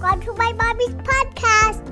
Welcome to my mommy's podcast.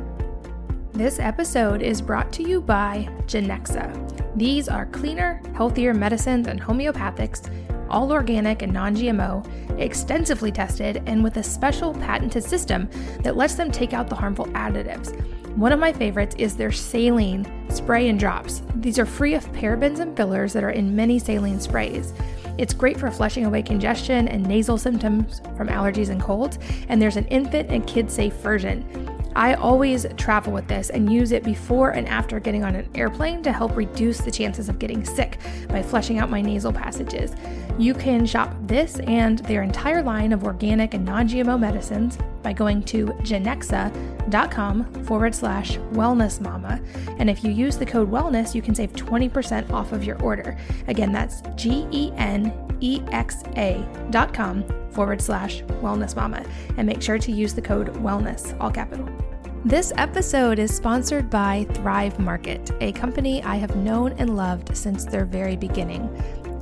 This episode is brought to you by Genexa. These are cleaner, healthier medicines and homeopathics, all organic and non GMO, extensively tested, and with a special patented system that lets them take out the harmful additives. One of my favorites is their saline spray and drops. These are free of parabens and fillers that are in many saline sprays. It's great for flushing away congestion and nasal symptoms from allergies and colds, and there's an infant and kid safe version. I always travel with this and use it before and after getting on an airplane to help reduce the chances of getting sick by flushing out my nasal passages. You can shop this and their entire line of organic and non GMO medicines by going to genexa.com forward slash wellness mama. And if you use the code wellness, you can save 20% off of your order. Again, that's G E N E X A dot com forward slash wellness mama. And make sure to use the code wellness, all capital. This episode is sponsored by Thrive Market, a company I have known and loved since their very beginning.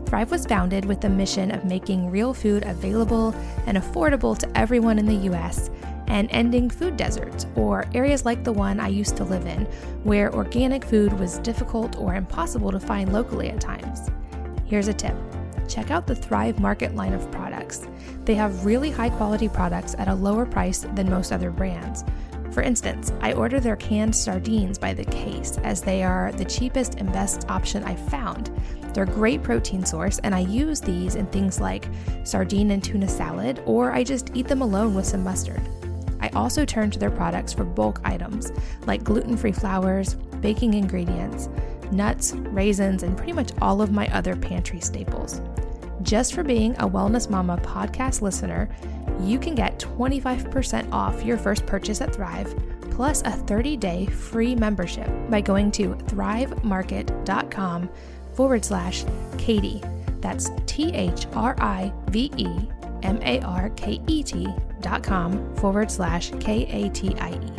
Thrive was founded with the mission of making real food available and affordable to everyone in the US and ending food deserts, or areas like the one I used to live in, where organic food was difficult or impossible to find locally at times. Here's a tip check out the Thrive Market line of products. They have really high quality products at a lower price than most other brands. For instance, I order their canned sardines by the case as they are the cheapest and best option I've found. They're a great protein source, and I use these in things like sardine and tuna salad, or I just eat them alone with some mustard. I also turn to their products for bulk items like gluten free flours, baking ingredients, nuts, raisins, and pretty much all of my other pantry staples. Just for being a Wellness Mama podcast listener, you can get 25% off your first purchase at Thrive, plus a 30 day free membership by going to thrivemarket.com forward slash Katie. That's T H R I V E M A R K E T dot com forward slash K A T I E.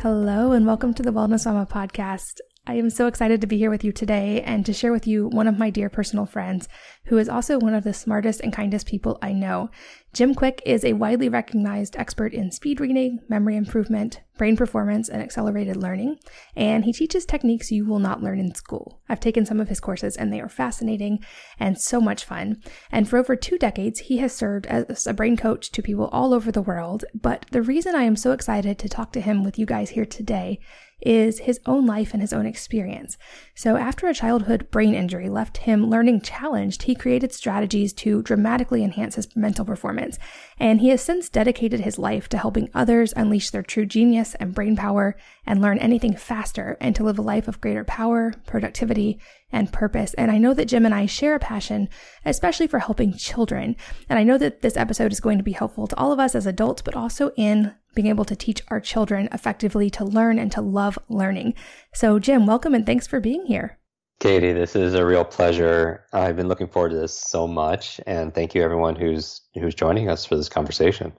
Hello, and welcome to the Wellness Mama podcast. I am so excited to be here with you today and to share with you one of my dear personal friends who is also one of the smartest and kindest people I know. Jim Kwik is a widely recognized expert in speed reading, memory improvement, brain performance, and accelerated learning, and he teaches techniques you will not learn in school. I've taken some of his courses and they are fascinating and so much fun. And for over two decades, he has served as a brain coach to people all over the world. But the reason I am so excited to talk to him with you guys here today is his own life and his own experience. So, after a childhood brain injury left him learning challenged, he created strategies to dramatically enhance his mental performance and he has since dedicated his life to helping others unleash their true genius and brain power and learn anything faster and to live a life of greater power, productivity, and purpose. And I know that Jim and I share a passion, especially for helping children. And I know that this episode is going to be helpful to all of us as adults, but also in being able to teach our children effectively to learn and to love learning. So, Jim, welcome and thanks for being here. Katie, this is a real pleasure. I've been looking forward to this so much, and thank you everyone who's who's joining us for this conversation.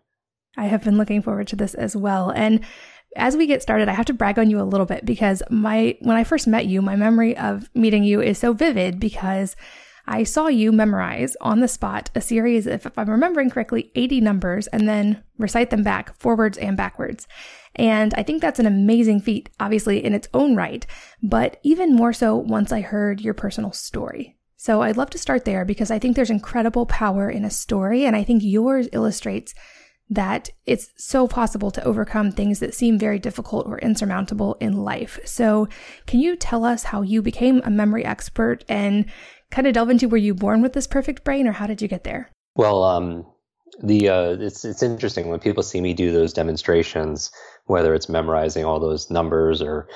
I have been looking forward to this as well. And as we get started, I have to brag on you a little bit because my when I first met you, my memory of meeting you is so vivid because I saw you memorize on the spot a series, if, if I'm remembering correctly, 80 numbers and then recite them back forwards and backwards. And I think that's an amazing feat, obviously, in its own right, but even more so once I heard your personal story. So I'd love to start there because I think there's incredible power in a story, and I think yours illustrates that it's so possible to overcome things that seem very difficult or insurmountable in life. So, can you tell us how you became a memory expert and kind of delve into were you born with this perfect brain or how did you get there? Well, um, the uh, it's it's interesting when people see me do those demonstrations, whether it's memorizing all those numbers or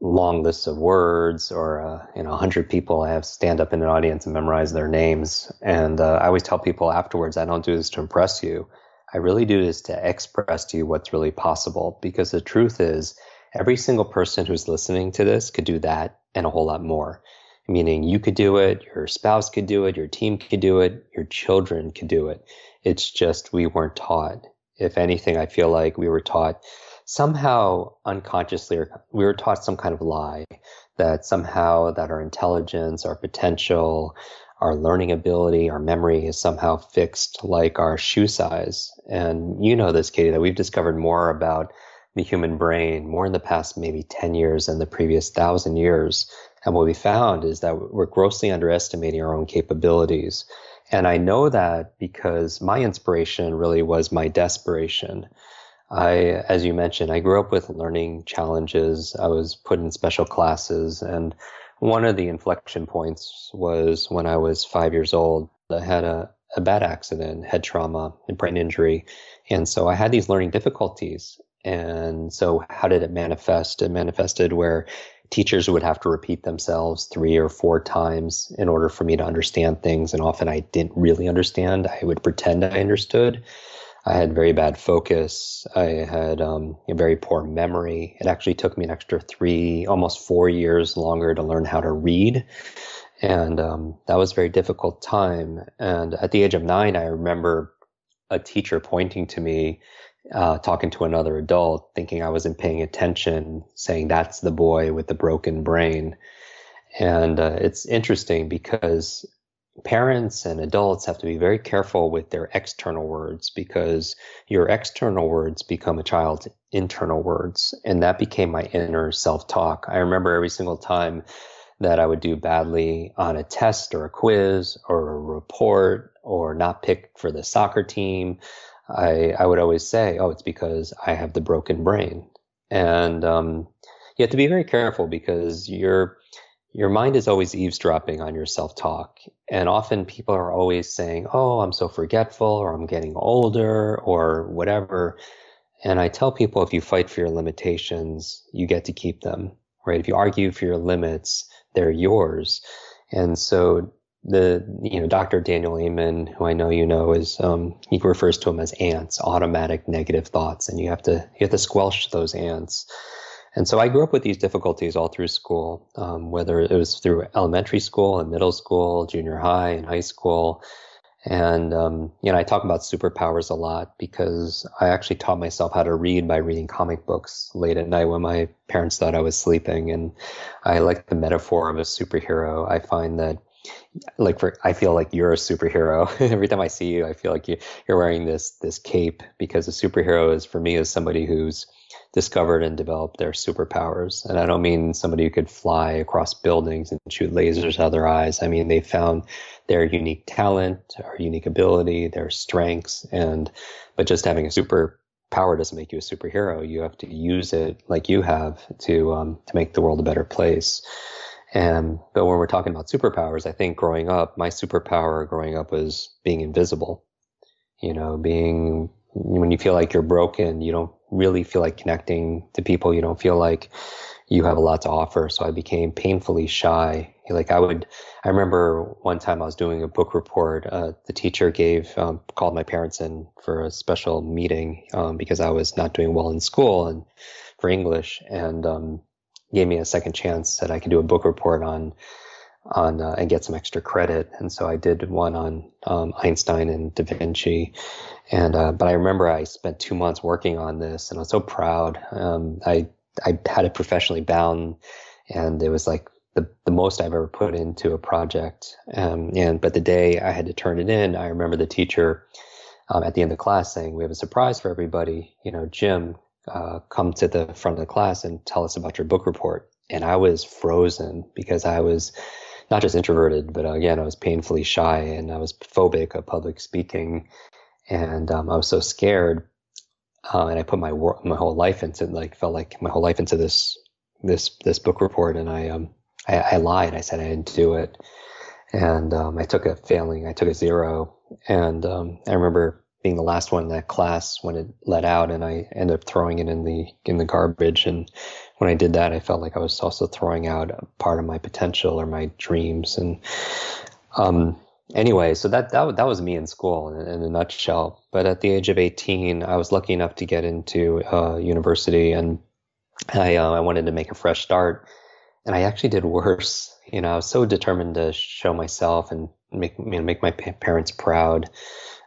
long lists of words or uh, you know 100 people i have stand up in an audience and memorize their names. And uh, i always tell people afterwards i don't do this to impress you. I really do this to express to you what's really possible. Because the truth is every single person who's listening to this could do that and a whole lot more meaning you could do it your spouse could do it your team could do it your children could do it it's just we weren't taught if anything i feel like we were taught somehow unconsciously or we were taught some kind of lie that somehow that our intelligence, our potential, our learning ability, our memory is somehow fixed like our shoe size. And you know this, Katie, that we've discovered more about the human brain more in the past maybe 10 years than the previous thousand years. And what we found is that we're grossly underestimating our own capabilities. And I know that because my inspiration really was my desperation. I, as you mentioned, I grew up with learning challenges. I was put in special classes and one of the inflection points was when I was five years old. I had a, a bad accident, head trauma, and brain injury. And so I had these learning difficulties. And so, how did it manifest? It manifested where teachers would have to repeat themselves three or four times in order for me to understand things. And often I didn't really understand. I would pretend I understood. I had very bad focus. I had um, a very poor memory. It actually took me an extra three, almost four years longer to learn how to read. And um, that was a very difficult time. And at the age of nine, I remember a teacher pointing to me, uh, talking to another adult, thinking I wasn't paying attention, saying, That's the boy with the broken brain. And uh, it's interesting because parents and adults have to be very careful with their external words because your external words become a child's internal words. And that became my inner self talk. I remember every single time that I would do badly on a test or a quiz or a report or not picked for the soccer team, I, I would always say, oh, it's because I have the broken brain. And um, you have to be very careful because you're your mind is always eavesdropping on your self talk. And often people are always saying, Oh, I'm so forgetful, or I'm getting older, or whatever. And I tell people if you fight for your limitations, you get to keep them, right? If you argue for your limits, they're yours. And so the, you know, Dr. Daniel Amen, who I know you know, is, um, he refers to them as ants, automatic negative thoughts. And you have to, you have to squelch those ants. And so I grew up with these difficulties all through school, um, whether it was through elementary school and middle school, junior high and high school. And, um, you know, I talk about superpowers a lot because I actually taught myself how to read by reading comic books late at night when my parents thought I was sleeping. And I like the metaphor of a superhero. I find that like for I feel like you're a superhero. Every time I see you, I feel like you, you're wearing this this cape because a superhero is for me is somebody who's discovered and developed their superpowers. And I don't mean somebody who could fly across buildings and shoot lasers out of their eyes. I mean, they found their unique talent, or unique ability, their strengths, and but just having a superpower doesn't make you a superhero. You have to use it like you have to um, to make the world a better place. And but when we're talking about superpowers, I think growing up, my superpower growing up was being invisible. You know, being when you feel like you're broken, you don't really feel like connecting to people. You don't feel like you have a lot to offer. So I became painfully shy. Like I would, I remember one time I was doing a book report. Uh, the teacher gave, um, called my parents in for a special meeting um, because I was not doing well in school and for English, and um, gave me a second chance that I could do a book report on on uh, and get some extra credit. And so I did one on um, Einstein and Da Vinci. And uh, but I remember I spent two months working on this, and I was so proud. Um, I I had it professionally bound, and it was like the the most I've ever put into a project. Um, and but the day I had to turn it in, I remember the teacher um, at the end of class saying, "We have a surprise for everybody. You know, Jim, uh, come to the front of the class and tell us about your book report." And I was frozen because I was not just introverted, but again, I was painfully shy and I was phobic of public speaking, and um, I was so scared. Uh, and I put my wor- my whole life into like felt like my whole life into this this this book report, and I um I, I lied. I said I didn't do it, and um, I took a failing. I took a zero, and um, I remember being the last one in that class when it let out, and I ended up throwing it in the in the garbage. And when I did that, I felt like I was also throwing out a part of my potential or my dreams. And um, anyway, so that that that was me in school in, in, a nutshell. But at the age of 18, I was lucky enough to get into uh, university, and I uh, I wanted to make a fresh start, and I actually did worse. You know, I was so determined to show myself and make you know, make my parents proud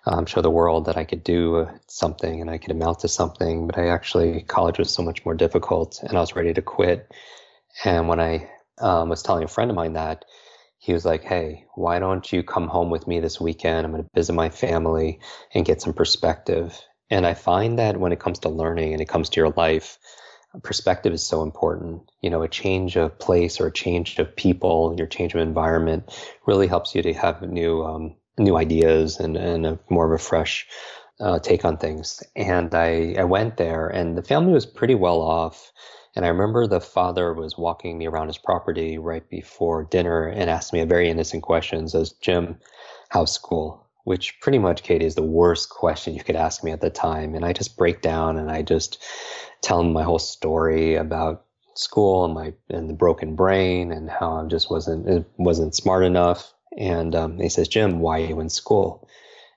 um, show the world that I could do something and I could amount to something. But I actually, college was so much more difficult and I was ready to quit. And when I um, was telling a friend of mine that, he was like, Hey, why don't you come home with me this weekend? I'm going to visit my family and get some perspective. And I find that when it comes to learning and it comes to your life, perspective is so important. You know, a change of place or a change of people, your change of environment really helps you to have new um, new ideas and, and a, more of a fresh uh, take on things. And I, I went there, and the family was pretty well off. And I remember the father was walking me around his property right before dinner and asked me a very innocent question. Says, Jim, how's school? Which pretty much, Katie, is the worst question you could ask me at the time. And I just break down and I just tell him my whole story about school and my and the broken brain and how I just wasn't wasn't smart enough. And um, he says, Jim, why are you in school?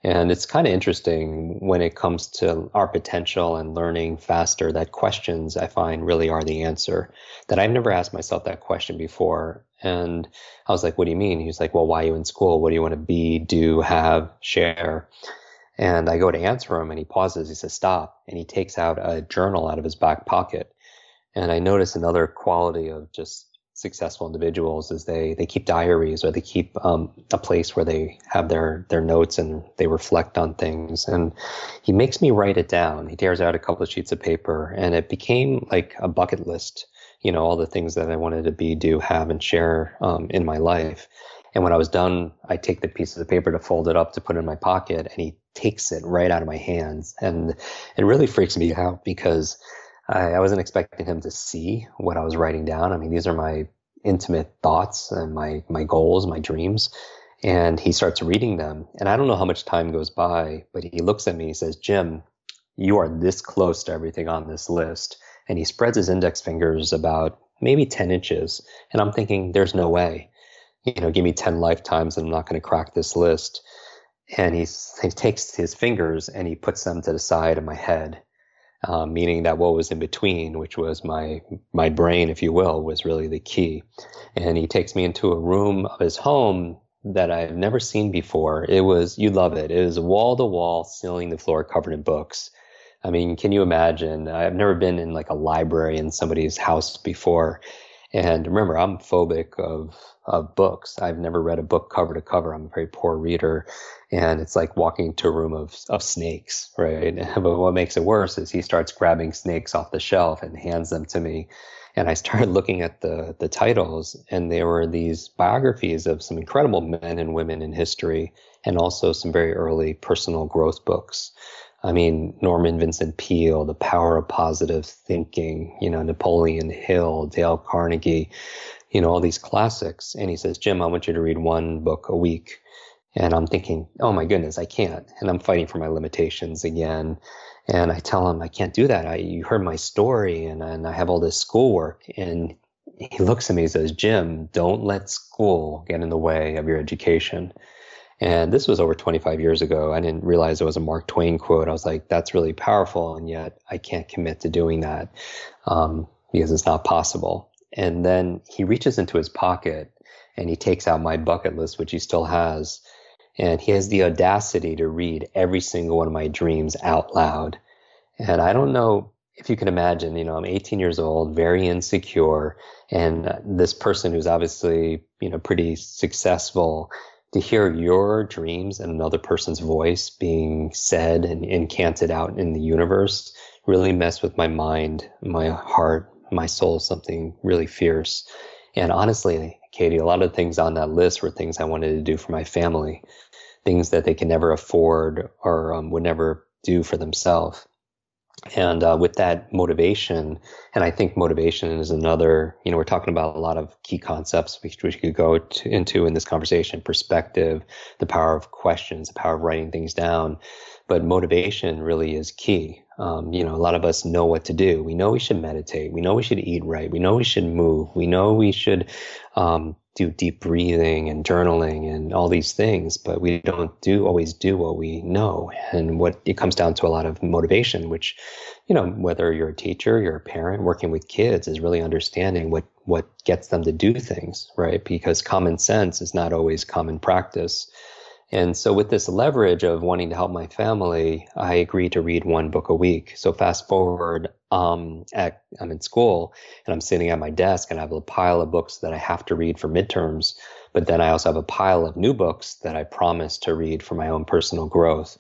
And it's kind of interesting when it comes to our potential and learning faster that questions I find really are the answer. That I've never asked myself that question before. And I was like, what do you mean? He was like, well, why are you in school? What do you want to be, do, have, share? And I go to answer him and he pauses. He says, stop. And he takes out a journal out of his back pocket. And I notice another quality of just successful individuals is they they keep diaries or they keep um, a place where they have their their notes and they reflect on things. And he makes me write it down. He tears out a couple of sheets of paper and it became like a bucket list you know all the things that i wanted to be do have and share um, in my life. And when i was done i take the piece of the paper to fold it up to put in my pocket and he takes it right out of my hands. And it really freaks me out because I, I wasn't expecting him to see what I was writing down. I mean, these are my intimate thoughts and my my goals, my dreams. And he starts reading them. And I don't know how much time goes by, but he looks at me, he says, Jim, you are this close to everything on this list. And he spreads his index fingers about maybe 10 inches. And I'm thinking, there's no way. You know, give me 10 lifetimes and I'm not going to crack this list. And he takes his fingers and he puts them to the side of my head um, meaning that what was in between, which was my my brain, if you will, was really the key. And he takes me into a room of his home that I've never seen before. It was you'd love it. It was wall to wall, ceiling to floor, covered in books. I mean, can you imagine? I've never been in like a library in somebody's house before. And remember, I'm phobic of of books. I've never read a book cover to cover. I'm a very poor reader and it's like walking to a room of, of snakes, right? But what makes it worse is he starts grabbing snakes off the shelf and hands them to me. And I started looking at the, the titles, and there were these biographies of some incredible men and women in history, and also some very early personal growth books. I mean, Norman Vincent Peale, The Power of Positive Thinking, you know, Napoleon Hill, Dale Carnegie, you know, all these classics. And he says, Jim, I want you to read one book a week. And I'm thinking, oh my goodness, I can't. And I'm fighting for my limitations again. And I tell him, I can't do that. I, you heard my story and, and I have all this schoolwork. And he looks at me and says, Jim, don't let school get in the way of your education. And this was over 25 years ago. I didn't realize it was a Mark Twain quote. I was like, that's really powerful. And yet I can't commit to doing that um, because it's not possible. And then he reaches into his pocket and he takes out my bucket list, which he still has. And he has the audacity to read every single one of my dreams out loud. And I don't know if you can imagine, you know, I'm 18 years old, very insecure, and this person who's obviously, you know, pretty successful to hear your dreams and another person's voice being said and, and canted out in the universe really messed with my mind, my heart, my soul, something really fierce. And honestly, Katie, a lot of things on that list were things I wanted to do for my family things that they can never afford or um, would never do for themselves. And uh, with that motivation, and I think motivation is another, you know, we're talking about a lot of key concepts which we could go to, into in this conversation perspective, the power of questions, the power of writing things down. But motivation really is key. Um, you know, a lot of us know what to do. We know we should meditate. We know we should eat right. We know we should move. We know we should um, do deep breathing and journaling and all these things, but we don't do always do what we know. And what it comes down to a lot of motivation, which, you know, whether you're a teacher, you're a parent, working with kids is really understanding what what gets them to do things, right? Because common sense is not always common practice. And so, with this leverage of wanting to help my family, I agreed to read one book a week. So, fast forward, um, at, I'm in school and I'm sitting at my desk and I have a pile of books that I have to read for midterms. But then I also have a pile of new books that I promised to read for my own personal growth.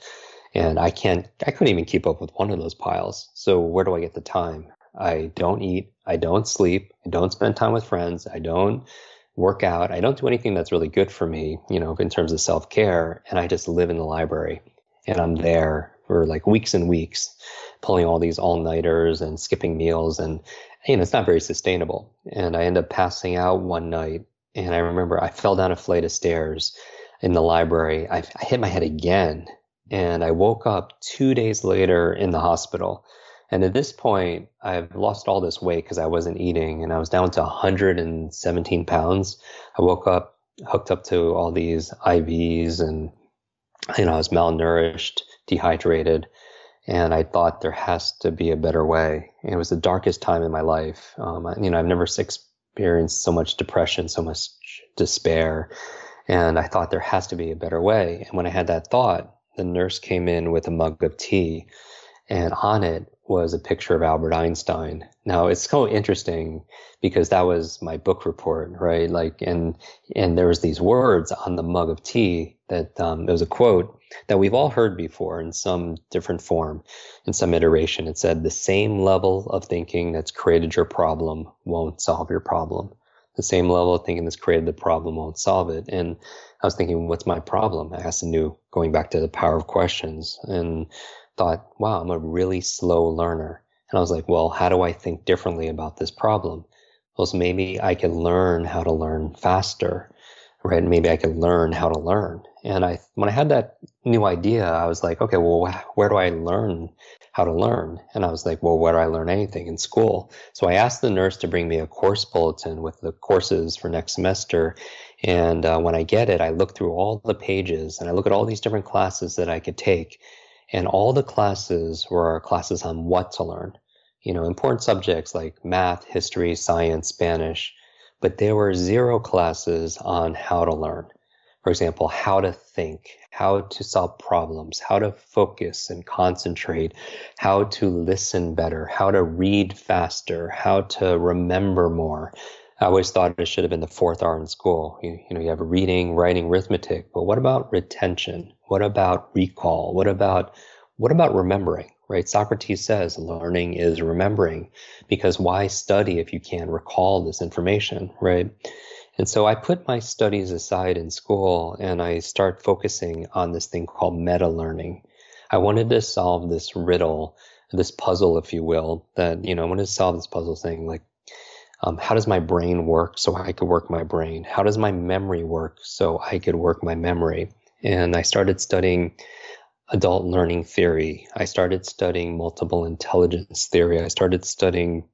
And I can't, I couldn't even keep up with one of those piles. So where do I get the time? I don't eat. I don't sleep. I don't spend time with friends. I don't work out. I don't do anything that's really good for me, you know, in terms of self care. And I just live in the library and I'm there for like weeks and weeks, pulling all these all nighters and skipping meals. And, you know, it's not very sustainable. And I end up passing out one night. And I remember I fell down a flight of stairs in the library. I, I hit my head again. And I woke up two days later in the hospital and at this point, I've lost all this weight because I wasn't eating and I was down to 117 pounds. I woke up hooked up to all these IVs and, you know, I was malnourished, dehydrated. And I thought there has to be a better way. And it was the darkest time in my life. Um, you know, I've never experienced so much depression, so much despair. And I thought there has to be a better way. And when I had that thought, the nurse came in with a mug of tea and on it was a picture of Albert Einstein. Now it's so interesting because that was my book report, right? Like, and and there was these words on the mug of tea that um, there was a quote that we've all heard before in some different form, in some iteration. It said, "The same level of thinking that's created your problem won't solve your problem. The same level of thinking that's created the problem won't solve it." And I was thinking, what's my problem? I asked new, going back to the power of questions and thought, wow, I'm a really slow learner. And I was like, well, how do I think differently about this problem? Well, so maybe I can learn how to learn faster, right? Maybe I can learn how to learn. And I, when I had that new idea, I was like, okay, well, where do I learn how to learn? And I was like, well, where do I learn anything in school? So I asked the nurse to bring me a course bulletin with the courses for next semester. And uh, when I get it, I look through all the pages and I look at all these different classes that I could take. And all the classes were classes on what to learn. You know, important subjects like math, history, science, Spanish, but there were zero classes on how to learn. For example, how to think, how to solve problems, how to focus and concentrate, how to listen better, how to read faster, how to remember more. I always thought it should have been the fourth R in school. You, you know, you have reading, writing, arithmetic, but what about retention? What about recall? What about what about remembering? Right? Socrates says learning is remembering because why study if you can't recall this information, right? And so I put my studies aside in school and I start focusing on this thing called meta learning. I wanted to solve this riddle, this puzzle, if you will, that, you know, I wanted to solve this puzzle thing like, um, how does my brain work so I could work my brain? How does my memory work so I could work my memory? And I started studying adult learning theory. I started studying multiple intelligence theory. I started studying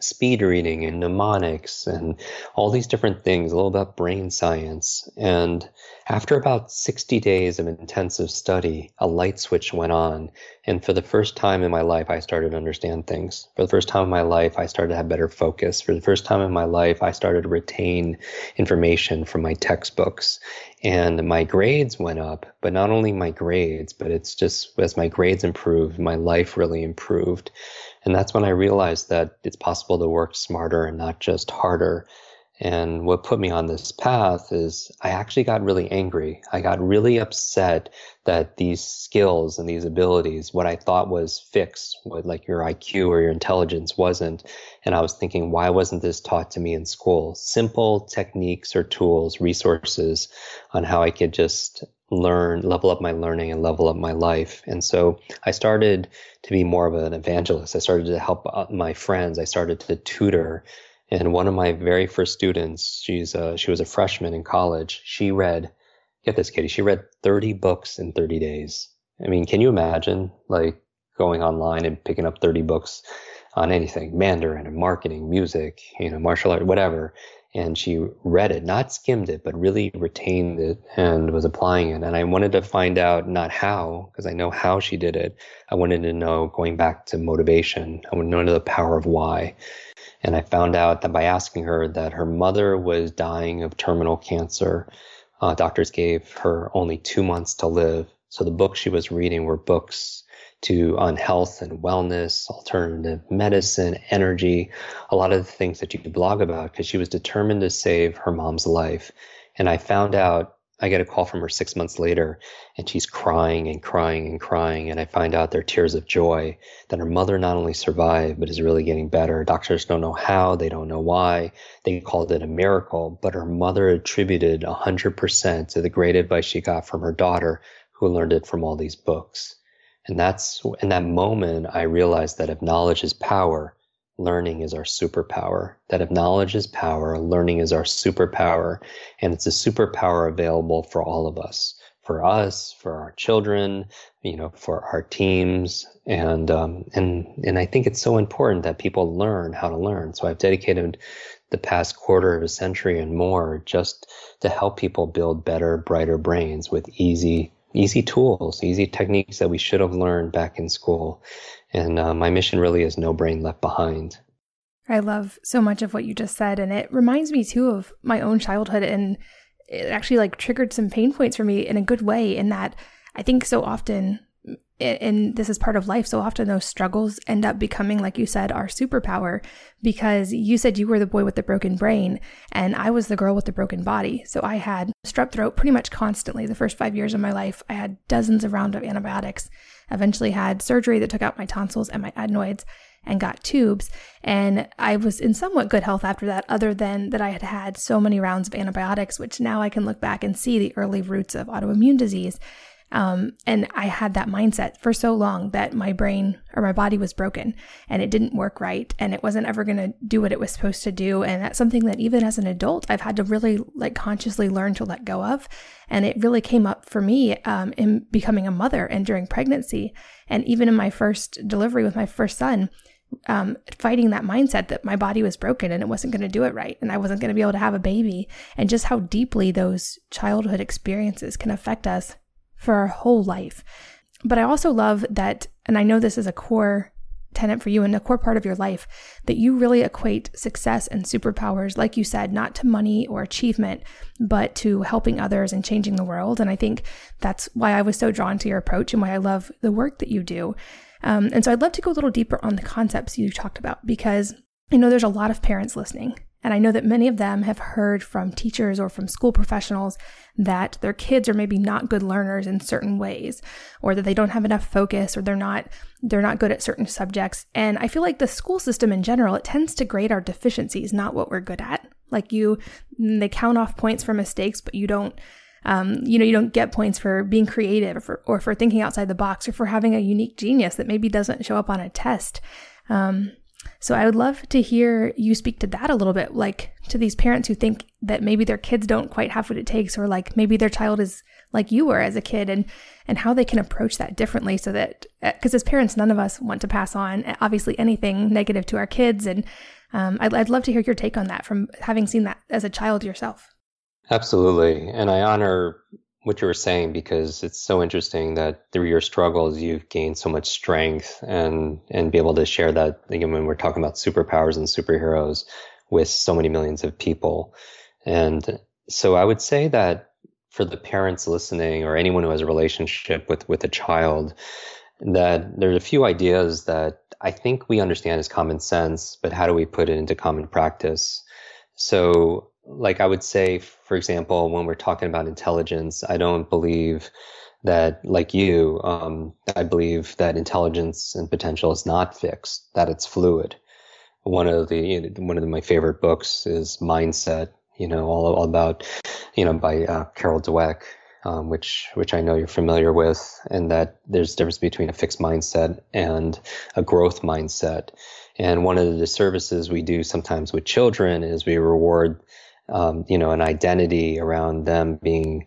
speed reading and mnemonics and all these different things, a little about brain science. And after about 60 days of intensive study, a light switch went on. And for the first time in my life, I started to understand things. For the first time in my life, I started to have better focus. For the first time in my life, I started to retain information from my textbooks. And my grades went up, but not only my grades, but it's just as my grades improved, my life really improved. And that's when I realized that it's possible to work smarter and not just harder. And what put me on this path is I actually got really angry. I got really upset that these skills and these abilities, what I thought was fixed, what like your IQ or your intelligence wasn't. And I was thinking, why wasn't this taught to me in school? Simple techniques or tools, resources on how I could just learn, level up my learning and level up my life. And so I started to be more of an evangelist. I started to help uh, my friends. I started to tutor. And one of my very first students, she's a, she was a freshman in college. She read, get this, Katie, she read 30 books in 30 days. I mean, can you imagine like going online and picking up 30 books on anything, Mandarin and marketing, music, you know, martial art, whatever, and she read it, not skimmed it, but really retained it and was applying it. And I wanted to find out not how, because I know how she did it. I wanted to know going back to motivation. I wanted to know the power of why. And I found out that by asking her that her mother was dying of terminal cancer, uh, doctors gave her only two months to live. So the books she was reading were books to on health and wellness, alternative medicine, energy, a lot of the things that you could blog about because she was determined to save her mom's life. And I found out I get a call from her six months later, and she's crying and crying and crying. And I find out they're tears of joy that her mother not only survived, but is really getting better. Doctors don't know how, they don't know why. They called it a miracle, but her mother attributed 100% to the great advice she got from her daughter, who learned it from all these books. And that's in that moment, I realized that if knowledge is power, learning is our superpower. That if knowledge is power, learning is our superpower. And it's a superpower available for all of us, for us, for our children, you know, for our teams. And, um, and, and I think it's so important that people learn how to learn. So I've dedicated the past quarter of a century and more just to help people build better, brighter brains with easy easy tools, easy techniques that we should have learned back in school. And uh, my mission really is no brain left behind. I love so much of what you just said. And it reminds me too of my own childhood. And it actually like triggered some pain points for me in a good way, in that I think so often and this is part of life. So often those struggles end up becoming, like you said, our superpower because you said you were the boy with the broken brain and I was the girl with the broken body. So I had strep throat pretty much constantly the first five years of my life. I had dozens of rounds of antibiotics eventually had surgery that took out my tonsils and my adenoids and got tubes. And I was in somewhat good health after that, other than that I had had so many rounds of antibiotics, which now I can look back and see the early roots of autoimmune disease. Um, and I had that mindset for so long that my brain or my body was broken and it didn't work right and it wasn't ever going to do what it was supposed to do. And that's something that even as an adult, I've had to really like consciously learn to let go of. And it really came up for me um, in becoming a mother and during pregnancy. And even in my first delivery with my first son, um, fighting that mindset that my body was broken and it wasn't going to do it right and I wasn't going to be able to have a baby, and just how deeply those childhood experiences can affect us for our whole life. But I also love that, and I know this is a core tenet for you and a core part of your life, that you really equate success and superpowers, like you said, not to money or achievement, but to helping others and changing the world. And I think that's why I was so drawn to your approach and why I love the work that you do. Um, and so I'd love to go a little deeper on the concepts you talked about because I know there's a lot of parents listening and I know that many of them have heard from teachers or from school professionals that their kids are maybe not good learners in certain ways or that they don't have enough focus or they're not they're not good at certain subjects. And I feel like the school system in general, it tends to grade our deficiencies, not what we're good at. Like you they count off points for mistakes, but you don't um, you know, you don't get points for being creative or for, or for thinking outside the box or for having a unique genius that maybe doesn't show up on a test. Um, so I would love to hear you speak to that a little bit, like to these parents who think that maybe their kids don't quite have what it takes, or like maybe their child is like you were as a kid, and and how they can approach that differently, so that because as parents, none of us want to pass on obviously anything negative to our kids, and um, I'd, I'd love to hear your take on that from having seen that as a child yourself. Absolutely, and I honor what you were saying because it's so interesting that through your struggles you've gained so much strength and and be able to share that again when we're talking about superpowers and superheroes with so many millions of people. And so i would say that for the parents listening or anyone who has a relationship with with a child that there's a few ideas that i think we understand as common sense but how do we put it into common practice? So like I would say, for example, when we're talking about intelligence, I don't believe that, like you, um, I believe that intelligence and potential is not fixed; that it's fluid. One of the you know, one of my favorite books is Mindset. You know, all, all about you know by uh, Carol Dweck, um, which which I know you're familiar with, and that there's a difference between a fixed mindset and a growth mindset. And one of the disservices we do sometimes with children is we reward um, you know, an identity around them being,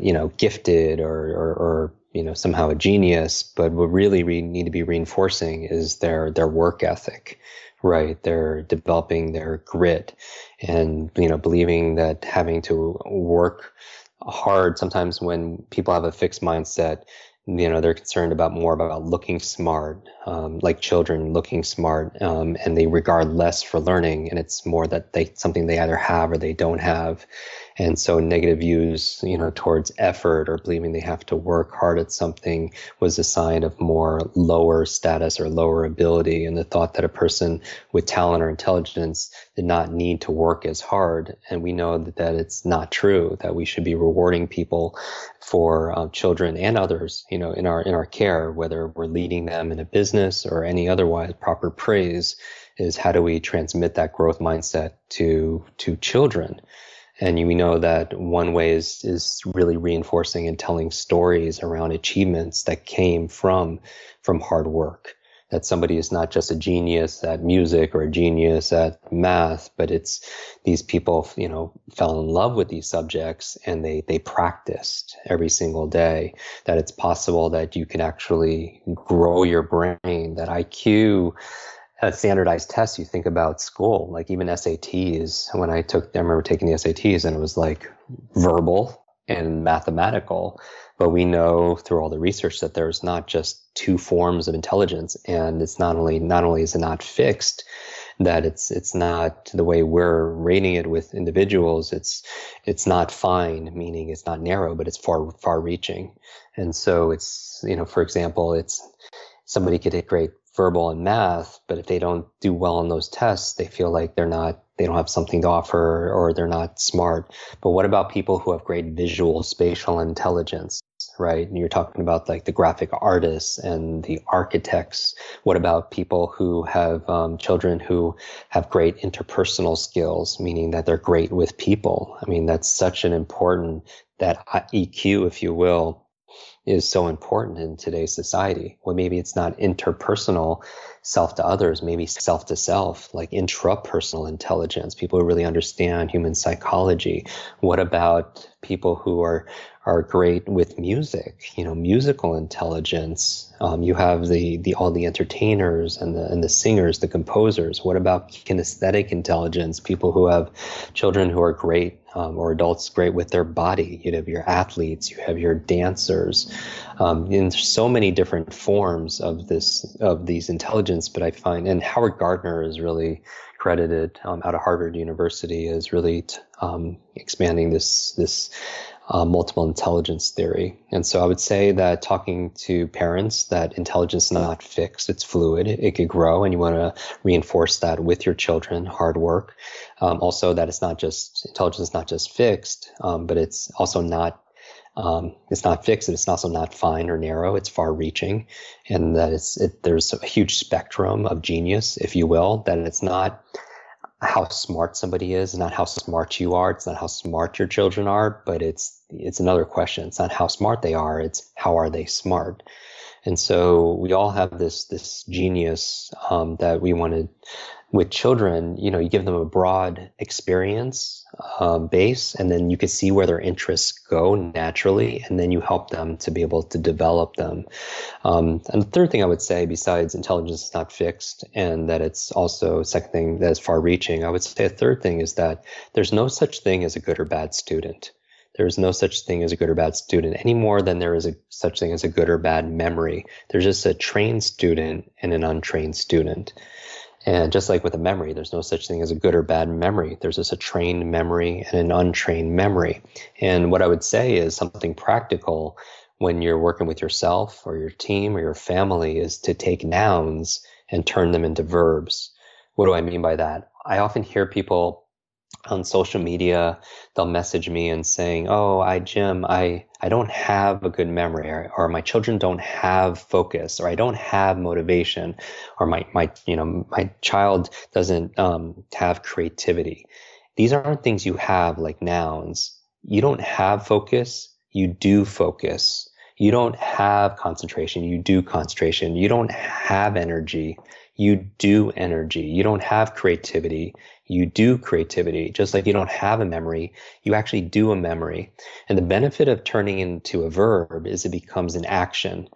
you know, gifted or, or, or, you know, somehow a genius. But what really we need to be reinforcing is their their work ethic, right? They're developing their grit, and you know, believing that having to work hard sometimes when people have a fixed mindset you know they're concerned about more about looking smart um, like children looking smart um, and they regard less for learning and it's more that they something they either have or they don't have And so negative views, you know, towards effort or believing they have to work hard at something was a sign of more lower status or lower ability. And the thought that a person with talent or intelligence did not need to work as hard. And we know that, that it's not true, that we should be rewarding people for uh, children and others, you know, in our, in our care, whether we're leading them in a business or any otherwise proper praise is how do we transmit that growth mindset to to children and we know that one way is is really reinforcing and telling stories around achievements that came from from hard work. That somebody is not just a genius at music or a genius at math but it's these people you know fell in love with these subjects and they they practiced every single day. That it's possible that you can actually grow your brain that IQ standardized test, you think about school, like even SATs. When I took, I remember taking the SATs and it was like verbal and mathematical. But we know through all the research that there's not just two forms of intelligence, and it's not only not only is it not fixed, that it's it's not the way we're rating it with individuals. It's it's not fine, meaning it's not narrow, but it's far far reaching. And so it's you know, for example, it's somebody could hit great verbal and math, but if they don't do well on those tests, they feel like they're not, they don't have something to offer or they're not smart. But what about people who have great visual spatial intelligence, right? And you're talking about like the graphic artists and the architects. What about people who have um, children who have great interpersonal skills, meaning that they're great with people? I mean, that's such an important, that EQ, if you will, is so important in today's society. Well, maybe it's not interpersonal self to others, maybe self to self, like intrapersonal intelligence, people who really understand human psychology. What about people who are are great with music, you know, musical intelligence. Um, you have the, the all the entertainers and the and the singers, the composers. What about kinesthetic intelligence? People who have children who are great um, or adults great with their body. You have your athletes, you have your dancers, um, in so many different forms of this of these intelligence. But I find, and Howard Gardner is really credited um, out of Harvard University as really t- um, expanding this this uh, multiple intelligence theory. And so I would say that talking to parents that intelligence is not fixed, it's fluid, it, could grow, and you want to reinforce that with your children, hard work. Um, also, that it's not just intelligence is not just fixed, um, but it's also not. Um, it's not fixed. It's also not fine or narrow. It's far-reaching, and that it's it, there's a huge spectrum of genius, if you will. That it's not how smart somebody is, not how smart you are. It's not how smart your children are, but it's it's another question. It's not how smart they are. It's how are they smart. And so we all have this this genius um, that we want to with children, you know, you give them a broad experience um, base, and then you can see where their interests go naturally, and then you help them to be able to develop them. Um, and the third thing I would say, besides intelligence is not fixed, and that it's also second thing that is far-reaching, I would say a third thing is that there's no such thing as a good or bad student. There's no such thing as a good or bad student any more than there is a such thing as a good or bad memory. There's just a trained student and an untrained student. And just like with a memory, there's no such thing as a good or bad memory. There's just a trained memory and an untrained memory. And what I would say is something practical when you're working with yourself or your team or your family is to take nouns and turn them into verbs. What do I mean by that? I often hear people on social media, they'll message me and saying, "Oh, I Jim, I I don't have a good memory, or, or, my children don't have focus, or I don't have motivation, or my my you know my child doesn't um, have creativity." These aren't things you have like nouns. You don't have focus. You do focus. You don't have concentration. You do concentration. You don't have energy. You do energy. You don't have creativity you do creativity. Just like you don't have a memory, you actually do a memory. And the benefit of turning into a verb is it becomes an action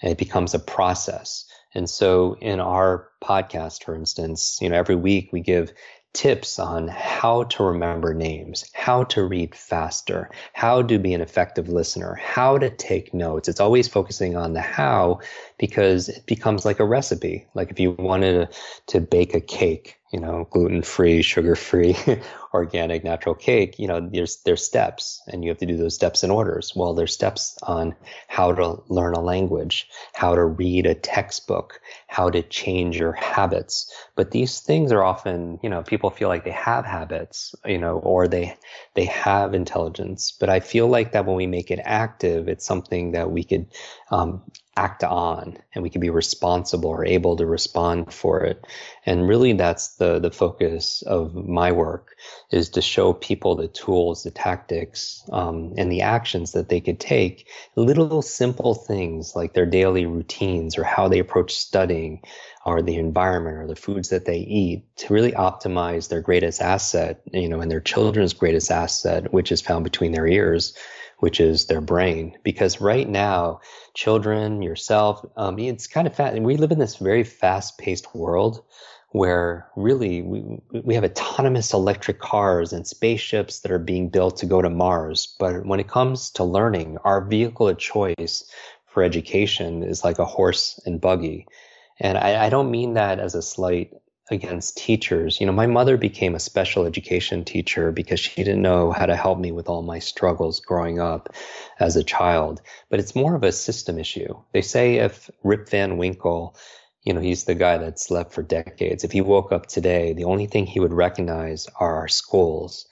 and it becomes a process. And so in our podcast, for instance, you know, every week we give tips on how to remember names, how to read faster, how to be an effective listener, how to take notes. It's always focusing on the how because it becomes like a recipe. Like if you wanted to, to bake a cake, you know, gluten free, sugar free, organic, natural cake, you know, there's there's steps and you have to do those steps in orders. Well, there's steps on how to learn a language, how to read a textbook, how to change your habits. But these things are often, you know, people feel like they have habits, you know, or they they have intelligence. But I feel like that when we make it active, it's something that we could um, act on and we can be responsible or able to respond for it. And really that's the the focus of my work is to show people the tools the tactics um, and the actions that they could take. Little simple things like their daily routines or how they approach studying or the environment or the foods that they eat to really optimize their greatest asset you know and their children's greatest asset which is found between their ears which is their brain. Because right now, children, yourself, um, it's kind of fast. We live in this very fast paced world where really we, we have autonomous electric cars and spaceships that are being built to go to Mars. But when it comes to learning, our vehicle of choice for education is like a horse and buggy. And I, I don't mean that as a slight against teachers. You know, my mother became a special education teacher because she didn't know how to help me with all my struggles growing up as a child. But it's more of a system issue. They say if Rip Van Winkle, you know, he's the guy that slept for decades. If he woke up today, the only thing he would recognize are our schools.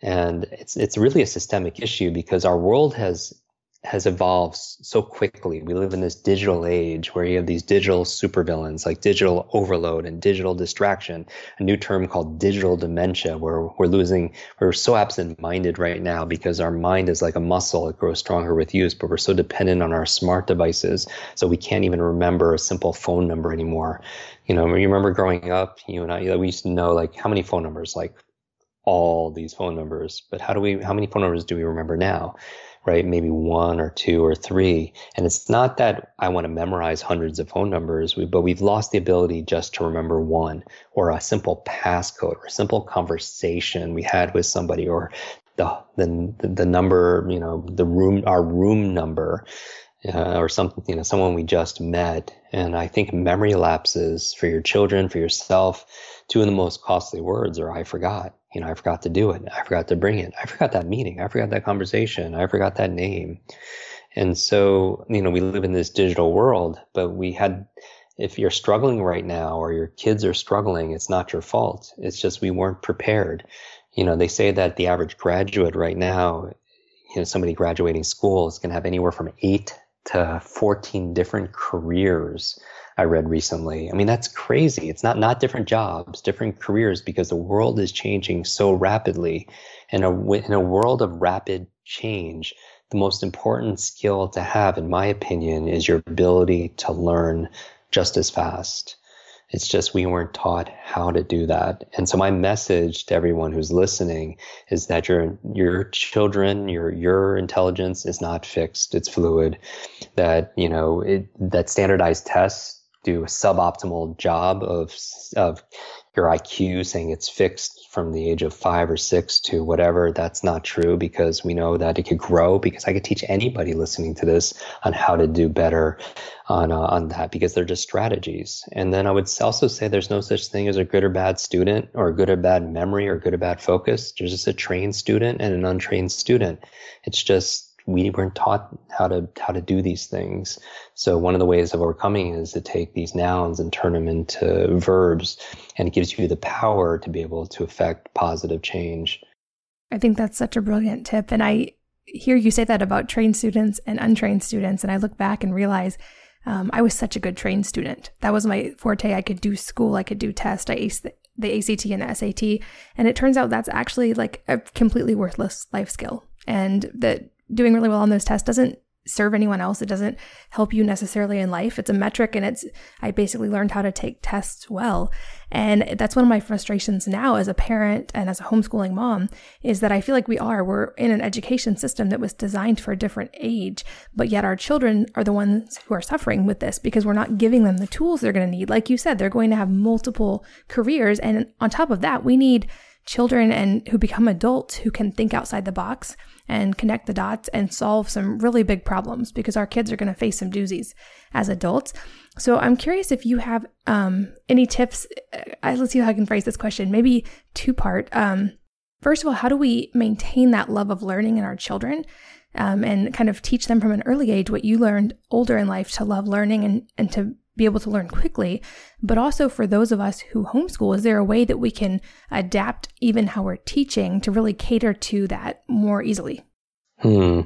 And it's it's really a systemic issue because our world has has evolved so quickly. We live in this digital age where you have these digital supervillains like digital overload and digital distraction, a new term called digital dementia, where we're losing, we're so absent minded right now because our mind is like a muscle. It grows stronger with use, but we're so dependent on our smart devices. So we can't even remember a simple phone number anymore. You know, you remember growing up, you and I, we used to know like how many phone numbers, like all these phone numbers, but how do we, how many phone numbers do we remember now? Right? Maybe one or two or three. And it's not that I want to memorize hundreds of phone numbers, but we've lost the ability just to remember one or a simple passcode or a simple conversation we had with somebody or the, the, the number, you know, the room, our room number. Uh, or something, you know, someone we just met. And I think memory lapses for your children, for yourself, two of the most costly words are I forgot you know, I forgot to do it. I forgot to bring it. I forgot that meeting. I forgot that conversation. I forgot that name. And so, you know, we live in this digital world, but we had, if you're struggling right now or your kids are struggling, it's not your fault. It's just we weren't prepared. You know, they say that the average graduate right now, you know, somebody graduating school is going to have anywhere from eight to 14 different careers I read recently. I mean, that's crazy. It's not not different jobs, different careers, because the world is changing so rapidly. And in a world of rapid change, the most important skill to have, in my opinion, is your ability to learn just as fast. It's just we weren't taught how to do that. And so my message to everyone who's listening is that your your children, your your intelligence is not fixed. It's fluid. That, you know, it, that standardized tests do a suboptimal job of of your IQ, saying it's fixed from the age of five or six to whatever. That's not true because we know that it could grow. Because I could teach anybody listening to this on how to do better on uh, on that because they're just strategies. And then I would also say there's no such thing as a good or bad student or a good or bad memory or good or bad focus. There's just a trained student and an untrained student. It's just we weren't taught how to how to do these things. So one of the ways of overcoming is to take these nouns and turn them into verbs, and it gives you the power to be able to affect positive change. I think that's such a brilliant tip, and I hear you say that about trained students and untrained students, and I look back and realize. Um, I was such a good trained student. That was my forte. I could do school, I could do test. I aced the, the ACT and the SAT. And it turns out that's actually like a completely worthless life skill. And that doing really well on those tests doesn't serve anyone else. It doesn't help you necessarily in life. It's a metric and it's I basically learned how to take tests well. And that's one of my frustrations now as a parent and as a homeschooling mom is that I feel like we are we're in an education system that was designed for a different age, but yet our children are the ones who are suffering with this because we're not giving them the tools they're going to need. Like you said, they're going to have multiple careers and on top of that, we need children and who become adults who can think outside the box and connect the dots and solve some really big problems because our kids are going to face some doozies as adults. So I'm curious if you have um, any tips. Uh, let's see how I can phrase this question. Maybe two part. Um, first of all, how do we maintain that love of learning in our children? Um, and kind of teach them from an early age what you learned older in life to love learning and, and to be able to learn quickly, but also for those of us who homeschool, is there a way that we can adapt even how we're teaching to really cater to that more easily? Hmm.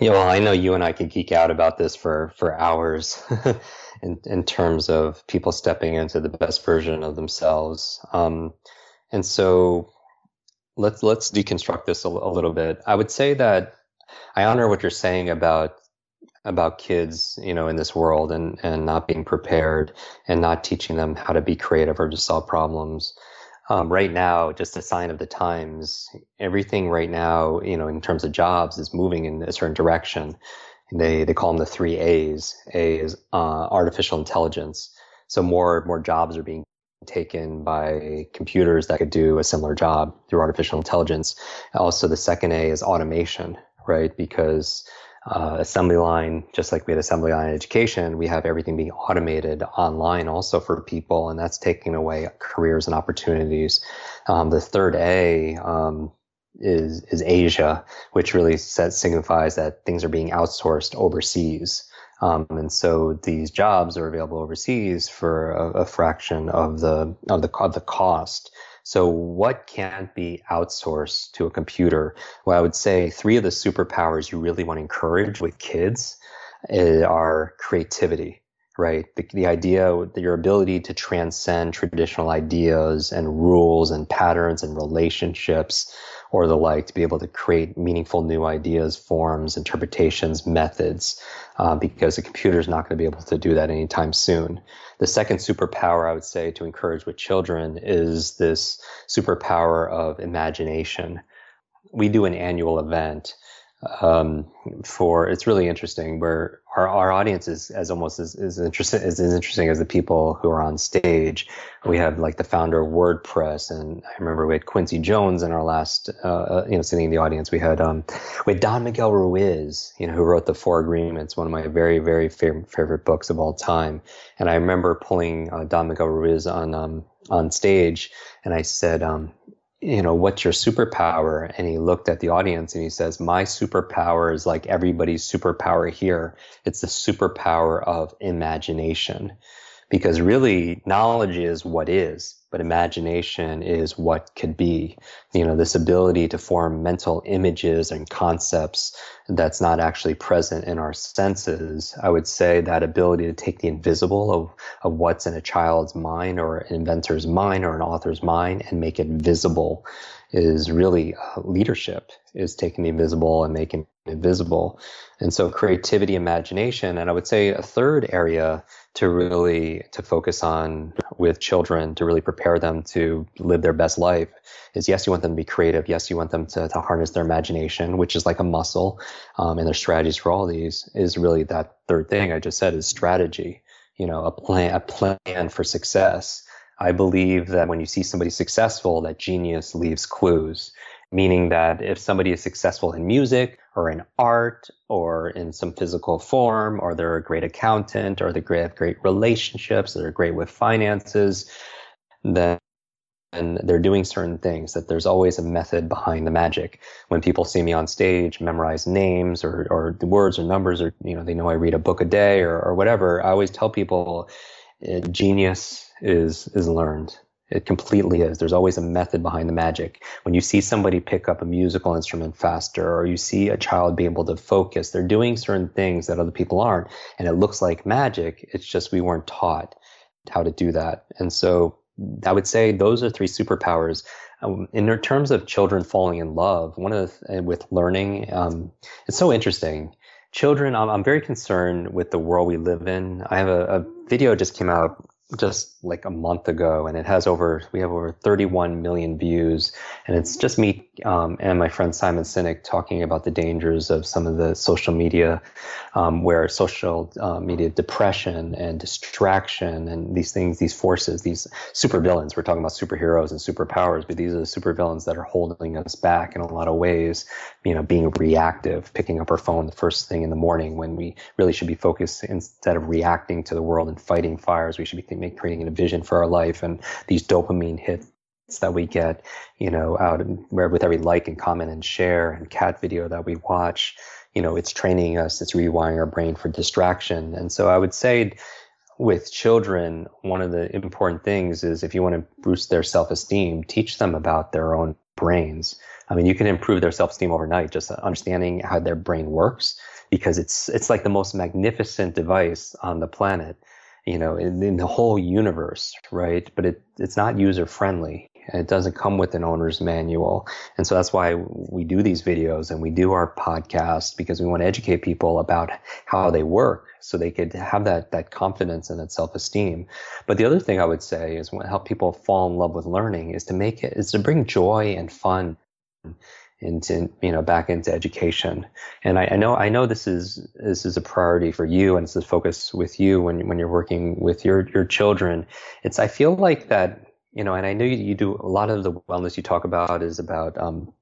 Yeah, well, I know you and I could geek out about this for for hours, in in terms of people stepping into the best version of themselves. Um, and so, let's let's deconstruct this a, a little bit. I would say that I honor what you're saying about about kids, you know, in this world and, and not being prepared and not teaching them how to be creative or to solve problems. Um, right now, just a sign of the times, everything right now, you know, in terms of jobs is moving in a certain direction. They, they call them the three A's. A is uh, artificial intelligence. So more, more jobs are being taken by computers that could do a similar job through artificial intelligence. Also, the second A is automation, right? Because uh, assembly line, just like we had assembly line education, we have everything being automated online also for people, and that's taking away careers and opportunities. Um, the third A um, is is Asia, which really signifies that things are being outsourced overseas. Um, and so these jobs are available overseas for a, a fraction of the of the of the cost. So what can't be outsourced to a computer? Well, I would say three of the superpowers you really want to encourage with kids eh, are creativity, right? The, the idea, your ability to transcend traditional ideas and rules and patterns and relationships or the like to be able to create meaningful new ideas, forms, interpretations, methods, uh, because the computer is not going to be able to do that anytime soon. The second superpower I would say to encourage with children is this superpower of imagination. We do an annual event um, for it's really interesting where our, our audience is as almost as, as interesting as, as interesting as the people who are on stage. We have like the founder of WordPress, and I remember we had Quincy Jones in our last, uh, uh you know, sitting in the audience. We had um, we had Don Miguel Ruiz, you know, who wrote the Four Agreements, one of my very very favorite favorite books of all time. And I remember pulling uh, Don Miguel Ruiz on um, on stage, and I said, um, you know, what's your superpower? And he looked at the audience and he says, my superpower is like everybody's superpower here. It's the superpower of imagination because really knowledge is what is but imagination is what could be. You know, this ability to form mental images and concepts that's not actually present in our senses. I would say that ability to take the invisible of, of what's in a child's mind or an inventor's mind or an author's mind and make it visible is really uh, leadership is taking the invisible and making it visible. And so creativity, imagination, and I would say a third area to really to focus on with children to really prepare them to live their best life is yes you want them to be creative yes you want them to, to harness their imagination which is like a muscle um, and their strategies for all these is really that third thing i just said is strategy you know a plan a plan for success i believe that when you see somebody successful that genius leaves clues meaning that if somebody is successful in music or in art or in some physical form, or they're a great accountant, or they have great at great relationships, they're great with finances, then and they're doing certain things that there's always a method behind the magic. When people see me on stage memorize names or, or the words or numbers or you know they know i read a book a day or, or whatever i always tell people uh, genius is is learned it completely is. There's always a method behind the magic. When you see somebody pick up a musical instrument faster, or you see a child be able to focus, they're doing certain things that other people aren't. And it looks like magic. It's just we weren't taught how to do that. And so I would say those are three superpowers. Um, in terms of children falling in love, one of the, with learning, um, it's so interesting. Children, I'm, I'm, very concerned with the world we live in. I have a, a video just came out just like a month ago, and it has over we have over 31 million views, and it's just me um, and my friend Simon Sinek talking about the dangers of some of the social media, um, where social uh, media depression and distraction and these things, these forces, these super villains. We're talking about superheroes and superpowers, but these are the super villains that are holding us back in a lot of ways. You know, being reactive, picking up our phone the first thing in the morning when we really should be focused instead of reacting to the world and fighting fires. We should be creating a vision for our life and these dopamine hits that we get, you know, out with every like and comment and share and cat video that we watch, you know, it's training us, it's rewiring our brain for distraction. And so I would say with children, one of the important things is if you want to boost their self-esteem, teach them about their own brains. I mean, you can improve their self-esteem overnight, just understanding how their brain works, because it's it's like the most magnificent device on the planet you know, in, in, the whole universe, right? But it, it's not user friendly. It doesn't come with an owner's manual. And so that's why we do these videos and we do our podcast because we want to educate people about how they work so they could have that, that confidence and that self-esteem. But the other thing I would say is help people fall in love with learning is to make it, is to bring joy and fun into you know back into education and I, I, know i know this is this is a priority for you and it's a focus with you when when you're working with your your children it's i feel like that you know and i know you, you do a lot of the wellness you talk about is about um,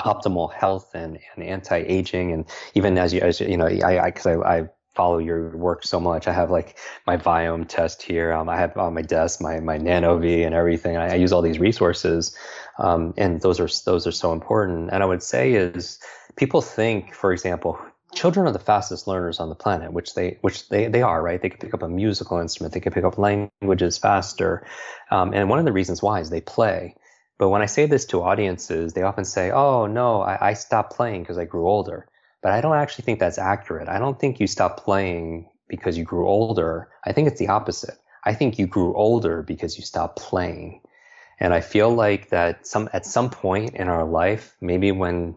optimal health and, and anti-aging and even as you as you know i because I, I, I follow your work so much. I have like my Viome test here. Um, I have on my desk my my NanoVi and everything. I, I use all these resources, um, and those are those are so important. And I would say is people think, for example, children are the fastest learners on the planet, which they which they they are, right? They can pick up a musical instrument, they can pick up languages faster, um, and one of the reasons why is they play. But when I say this to audiences, they often say, "Oh no, I, I stopped playing because I grew older." But I don't actually think that's accurate. I don't think you stopped playing because you grew older. I think it's the opposite. I think you grew older because you stopped playing. And I feel like that some at some point in our life, maybe when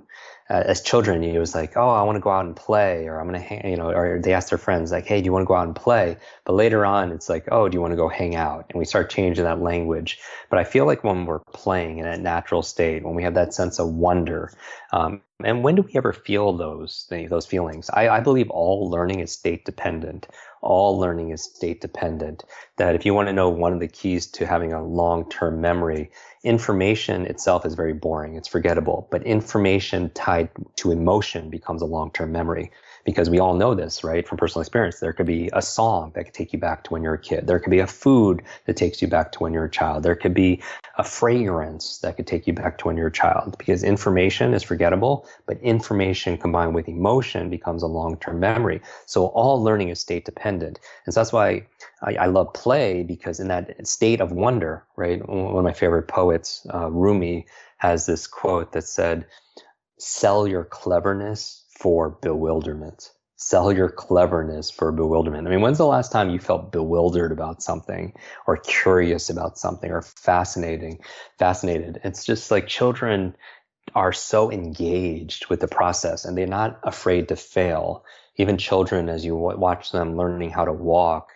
uh, as children, it was like, oh, I want to go out and play, or I'm gonna, hang, you know, or they ask their friends like, hey, do you want to go out and play? But later on, it's like, oh, do you want to go hang out? And we start changing that language. But I feel like when we're playing in a natural state, when we have that sense of wonder, um, and when do we ever feel those those feelings? I, I believe all learning is state dependent. All learning is state dependent. That if you want to know one of the keys to having a long term memory information itself is very boring. It's forgettable, but information tied to emotion becomes a long-term memory because we all know this, right? From personal experience. There could be a song that could take you back to when you're a kid. There could be a food that takes you back to when you're a child. There could be a fragrance that could take you back to when you're a child because information is forgettable, but information combined with emotion becomes a long-term memory. So all learning is state dependent. And so that's why I, I love play because in that state of wonder, right? One of my favorite poets, uh, Rumi, has this quote that said, sell your cleverness for bewilderment. Sell your cleverness for bewilderment. I mean, when's the last time you felt bewildered about something or curious about something or fascinating, fascinated? It's just like children are so engaged with the process and they're not afraid to fail. Even children, as you watch them learning how to walk,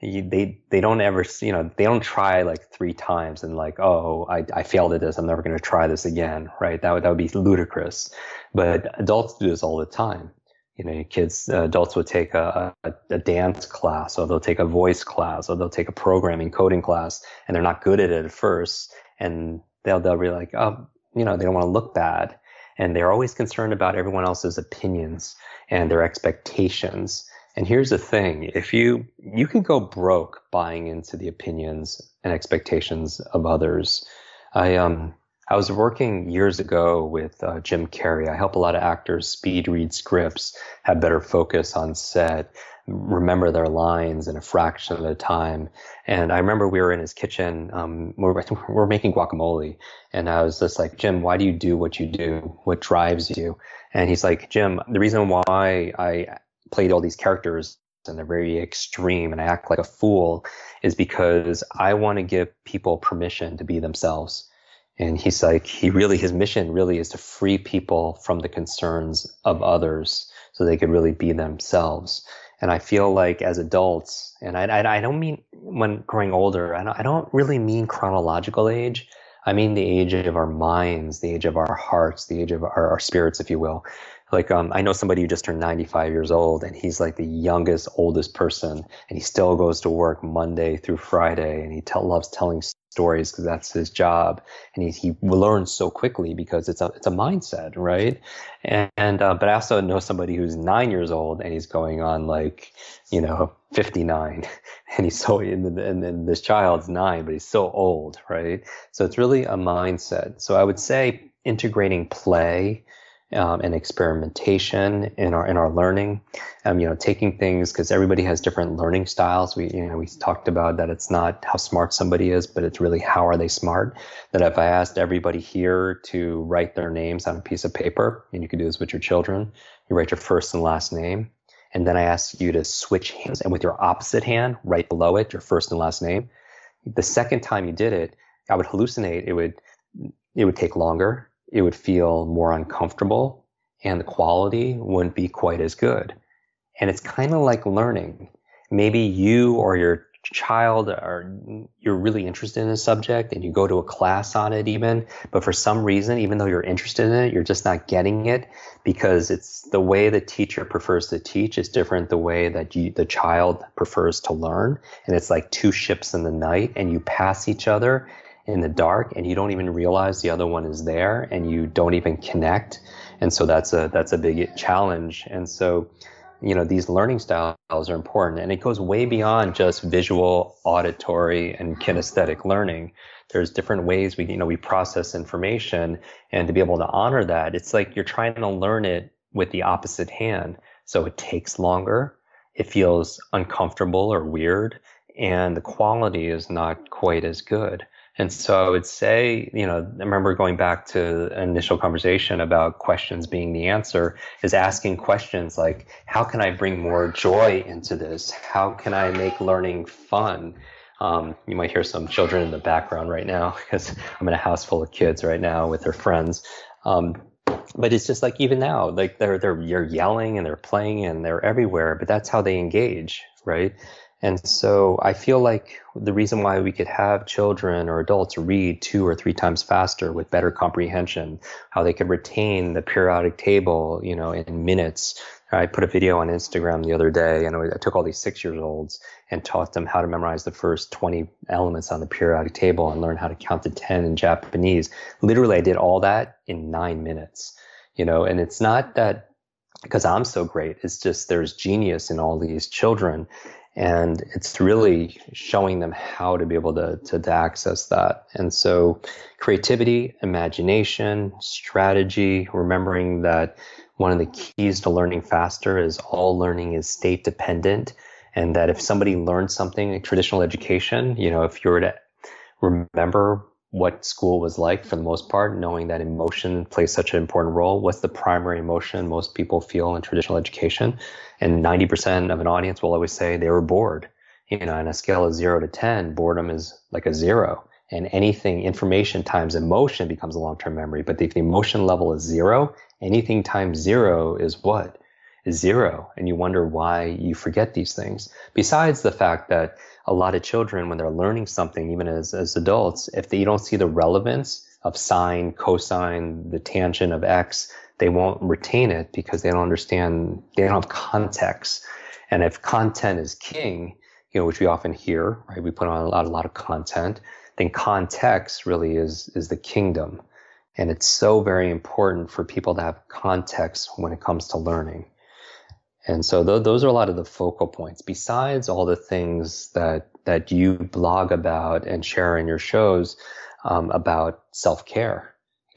you, they they don't ever you know they don't try like three times and like oh I, I failed at this. I'm never going to try this again right? That would that would be ludicrous. But adults do this all the time. You know kids uh, adults would take a, a, a, dance class or they'll take a voice class or they'll take a programming coding class and they're not good at it at first and they'll they'll be like oh you know they don't want to look bad. And they're always concerned about everyone else's opinions and their expectations and here's the thing, if you you can go broke buying into the opinions and expectations of others. I um I was working years ago with uh, Jim Carrey. I help a lot of actors speed read scripts, have better focus on set, remember their lines in a fraction of the time. And I remember we were in his kitchen. Um, we're, we're making guacamole, and I was just like, Jim, why do you do what you do? What drives you? And he's like, Jim, the reason why I played all these characters and they're very extreme and I act like a fool is because I want to give people permission to be themselves. And he's like, he really, his mission really is to free people from the concerns of others so they could really be themselves. And I feel like as adults, and I, I, I don't mean, when growing older, I don't, I don't really mean chronological age. I mean the age of our minds, the age of our hearts, the age of our, our spirits, if you will. Like, um, I know somebody who just turned 95 years old and he's like the youngest, oldest person and he still goes to work Monday through Friday and he loves telling stories because that's his job and he, he learns so quickly because it's a, it's a mindset, right? And, and uh, but I also know somebody who's nine years old and he's going on like, you know, 59 and he's so, and, and, and this child's nine, but he's so old, right? So it's really a mindset. So I would say integrating play, um, and experimentation in our in our learning. Um, you know, taking things because everybody has different learning styles. We you know we talked about that it's not how smart somebody is, but it's really how are they smart. That if I asked everybody here to write their names on a piece of paper, and you can do this with your children, you write your first and last name, and then I ask you to switch hands and with your opposite hand, right below it, your first and last name. The second time you did it, I would hallucinate. It would it would take longer it would feel more uncomfortable and the quality wouldn't be quite as good. And it's kind of like learning. Maybe you or your child are you're really interested in a subject and you go to a class on it even but for some reason even though you're interested in it you're just not getting it because it's the way the teacher prefers to teach is different the way that you, the child prefers to learn and it's like two ships in the night and you pass each other in the dark and you don't even realize the other one is there and you don't even connect. And so that's a that's a big challenge. And so you know these learning styles are important and it goes way beyond just visual auditory and kinesthetic learning. There's different ways we you know we process information and to be able to honor that it's like you're trying to learn it with the opposite hand. So it takes longer it feels uncomfortable or weird and the quality is not quite as good and so I would say, you know, I remember going back to an initial conversation about questions being the answer is asking questions like, how can I bring more joy into this? How can I make learning fun? Um, you might hear some children in the background right now because I'm in a house full of kids right now with their friends. Um, but it's just like even now, like they're they're you're yelling and they're playing and they're everywhere, but that's how they engage, right? And so I feel like the reason why we could have children or adults read two or three times faster with better comprehension, how they could retain the periodic table, you know, in minutes. I put a video on Instagram the other day and I took all these six years olds and taught them how to memorize the first 20 elements on the periodic table and learn how to count to 10 in Japanese. Literally, I did all that in nine minutes, you know, and it's not that because I'm so great. It's just there's genius in all these children and it's really showing them how to be able to, to, to, access that and so creativity imagination strategy remembering that one of the keys to learning faster is all learning is state dependent and that if somebody learns something in traditional education you know if you were to remember what school was like for the most part, knowing that emotion plays such an important role. What's the primary emotion most people feel in traditional education? And 90% of an audience will always say they were bored. You know, on a scale of zero to 10, boredom is like a zero. And anything, information times emotion becomes a long term memory. But if the emotion level is zero, anything times zero is what? Is zero. And you wonder why you forget these things. Besides the fact that a lot of children when they're learning something, even as, as adults, if they, you don't see the relevance of sine, cosine, the tangent of x, they won't retain it because they don't understand, they don't have context. And if content is king, you know, which we often hear, right? We put on a lot, a lot of content, then context really is, is the kingdom. And it's so very important for people to have context when it comes to learning. And so th- those are a lot of the focal points. Besides all the things that that you blog about and share in your shows um, about self care,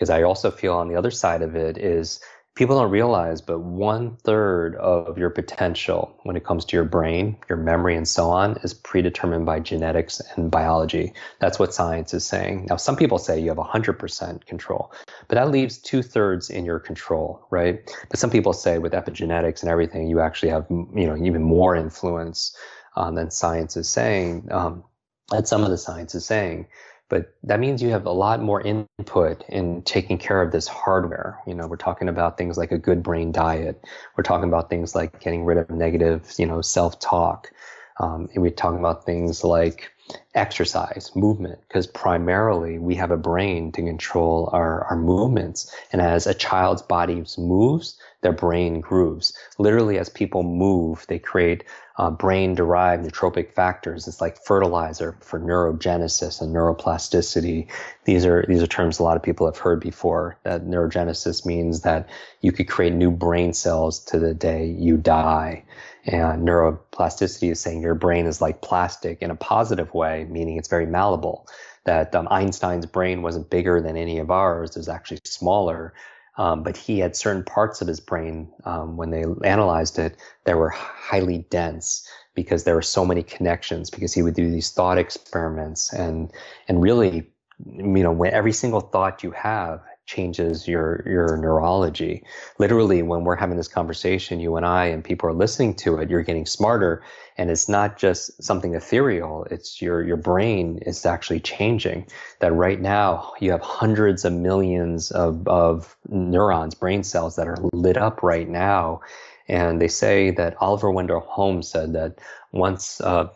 because I also feel on the other side of it is people don't realize, but one third of your potential when it comes to your brain, your memory, and so on is predetermined by genetics and biology. That's what science is saying. Now, some people say you have 100% control, but that leaves two thirds in your control, right? But some people say with epigenetics and everything, you actually have, you know, even more influence um, than science is saying. Um, that some of the science is saying but that means you have a lot more input in taking care of this hardware. You know, we're talking about things like a good brain diet. We're talking about things like getting rid of negative, you know, self-talk. Um, and we talk about things like exercise, movement, because primarily we have a brain to control our, our movements. And as a child's body moves, their brain grooves. Literally, as people move, they create uh, brain derived neurotrophic factors. It's like fertilizer for neurogenesis and neuroplasticity. These are, these are terms a lot of people have heard before. That neurogenesis means that you could create new brain cells to the day you die. And neuroplasticity is saying your brain is like plastic in a positive way, meaning it's very malleable. That um, Einstein's brain wasn't bigger than any of ours, it was actually smaller. Um, but he had certain parts of his brain um, when they analyzed it that were highly dense because there were so many connections because he would do these thought experiments and and really you know when every single thought you have changes your your neurology. Literally, when we're having this conversation, you and I, and people are listening to it, you're getting smarter, and it's not just something ethereal. It's your your brain is actually changing. That right now you have hundreds of millions of of neurons, brain cells that are lit up right now, and they say that Oliver Wendell Holmes said that once. Uh,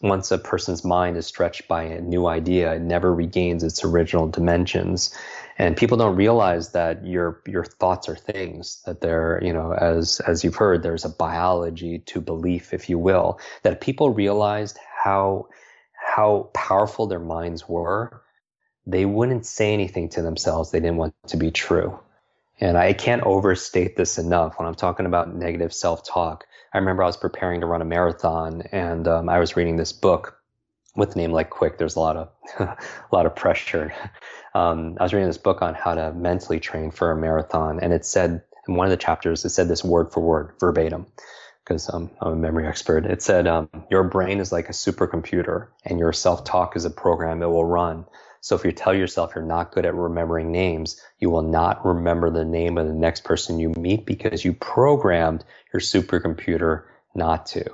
once a person's mind is stretched by a new idea, it never regains its original dimensions and people don't realize that your your thoughts are things that they're you know as as you've heard there's a biology to belief if you will that people realized how how powerful their minds were. They wouldn't say anything to themselves they didn't want to be true. And i can't overstate this enough when i'm talking about negative self-talk. I remember i was preparing to run a marathon and um, i was reading this book with a name like Kwik there's a lot of a lot of pressure um, I was reading this book on how to mentally train for a marathon, and it said in one of the chapters, it said this word for word, verbatim, because um, I'm a memory expert. It said, um, Your brain is like a supercomputer, and your self talk is a program it will run. So if you tell yourself you're not good at remembering names, you will not remember the name of the next person you meet because you programmed your supercomputer not to.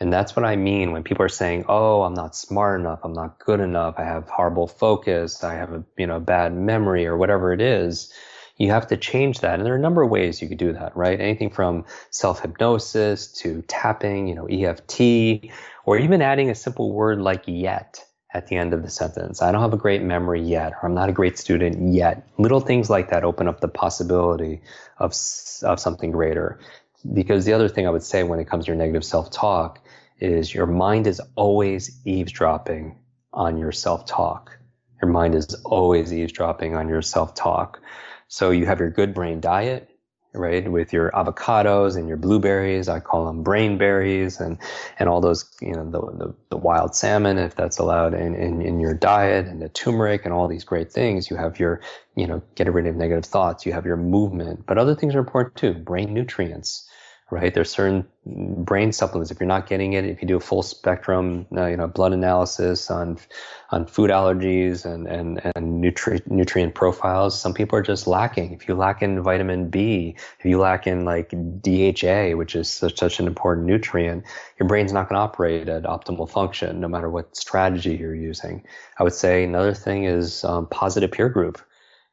And that's what I mean when people are saying, "Oh, I'm not smart enough, I'm not good enough, I have horrible focus, I have a you know bad memory or whatever it is." You have to change that, and there are a number of ways you could do that, right? Anything from self hypnosis to tapping, you know, EFT, or even adding a simple word like "yet." at the end of the sentence. I don't have a great memory yet, or I'm not a great student yet. Little things like that open up the possibility of, of something greater. Because the other thing I would say when it comes to your negative self talk is your mind is always eavesdropping on your self talk. Your mind is always eavesdropping on your self talk. So you have your good brain diet, right, with your avocados and your blueberries. I call them brain berries and, and all those, you know, the, the, the wild salmon, if that's allowed in, in, in your diet and the turmeric and all these great things. You have your, you know, get rid of negative thoughts. You have your movement, but other things are important too. Brain nutrients right? There's certain brain supplements. If you're not getting it, if you do a full spectrum, uh, you know, blood analysis on on food allergies and and and nutri- nutrient profiles, some people are just lacking. If you lack in vitamin B, if you lack in like DHA, which is such, such an important nutrient, your brain's not going to operate at optimal function, no matter what strategy you're using. I would say another thing is um, positive peer group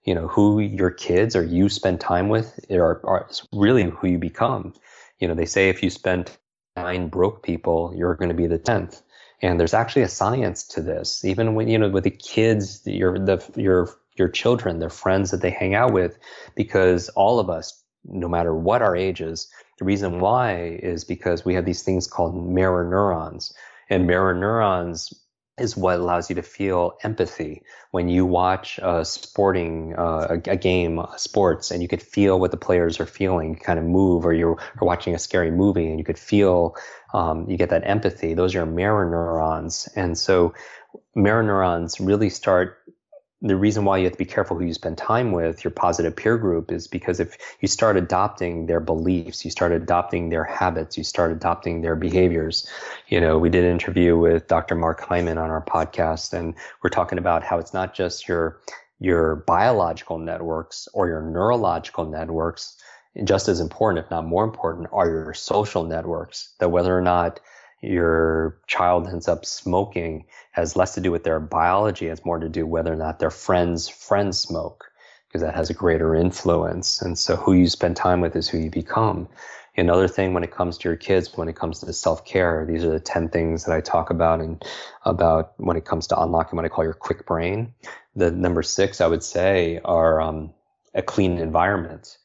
you know who your kids or you spend time with are, are really who you become you know, they say if you spend nine broke people, you're going to be the 10th. And there's actually a science to this. Even when, you know, with the kids, your, the, your, your children, their friends that they hang out with, because all of us, no matter what our ages, the reason why is because we have these things called mirror neurons. And mirror neurons is what allows you to feel empathy when you watch a sporting uh, a, a, game sports and you could feel what the players are feeling. Kind of move or you're watching a scary movie and you could feel um, you get that empathy. Those are mirror neurons. And so mirror neurons really start the reason why you have to be careful who you spend time with, your positive peer group, is because if you start adopting their beliefs, you start adopting their habits, you start adopting their behaviors. You know, we did an interview with Dr. Mark Hyman on our podcast, and we're talking about how it's not just your your biological networks or your neurological networks, just as important, if not more important, are your social networks. That whether or not your child ends up smoking has less to do with their biology. It's more to do whether or not their friends friends smoke because that has a greater influence. And so who you spend time with is who you become. Another thing when it comes to your kids, when it comes to self care, these are the 10 things that I talk about and about when it comes to unlocking what I call your Kwik brain. The number six, I would say, are um, a clean environment.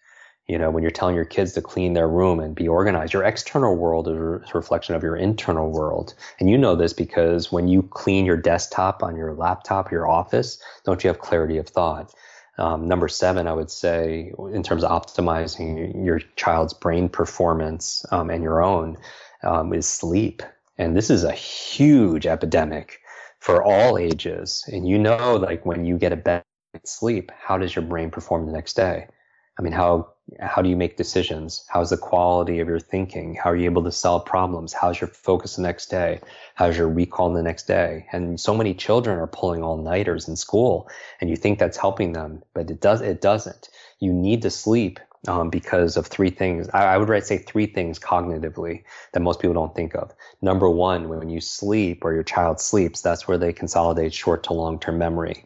You know, when you're telling your kids to clean their room and be organized, your external world is a reflection of your internal world. And you know this because when you clean your desktop on your laptop, your office, don't you have clarity of thought? Um, number seven, I would say, in terms of optimizing your child's brain performance um, and your own, um, is sleep. And this is a huge epidemic for all ages. And you know, like when you get a bad sleep, how does your brain perform the next day? I mean, how how do you make decisions? How's the quality of your thinking? How are you able to solve problems? How's your focus the next day? How's your recall the next day? And so many children are pulling all nighters in school, and you think that's helping them, but it does it doesn't. You need to sleep um, because of three things. I, I would say three things cognitively that most people don't think of. Number one, when you sleep or your child sleeps, that's where they consolidate short to long term memory.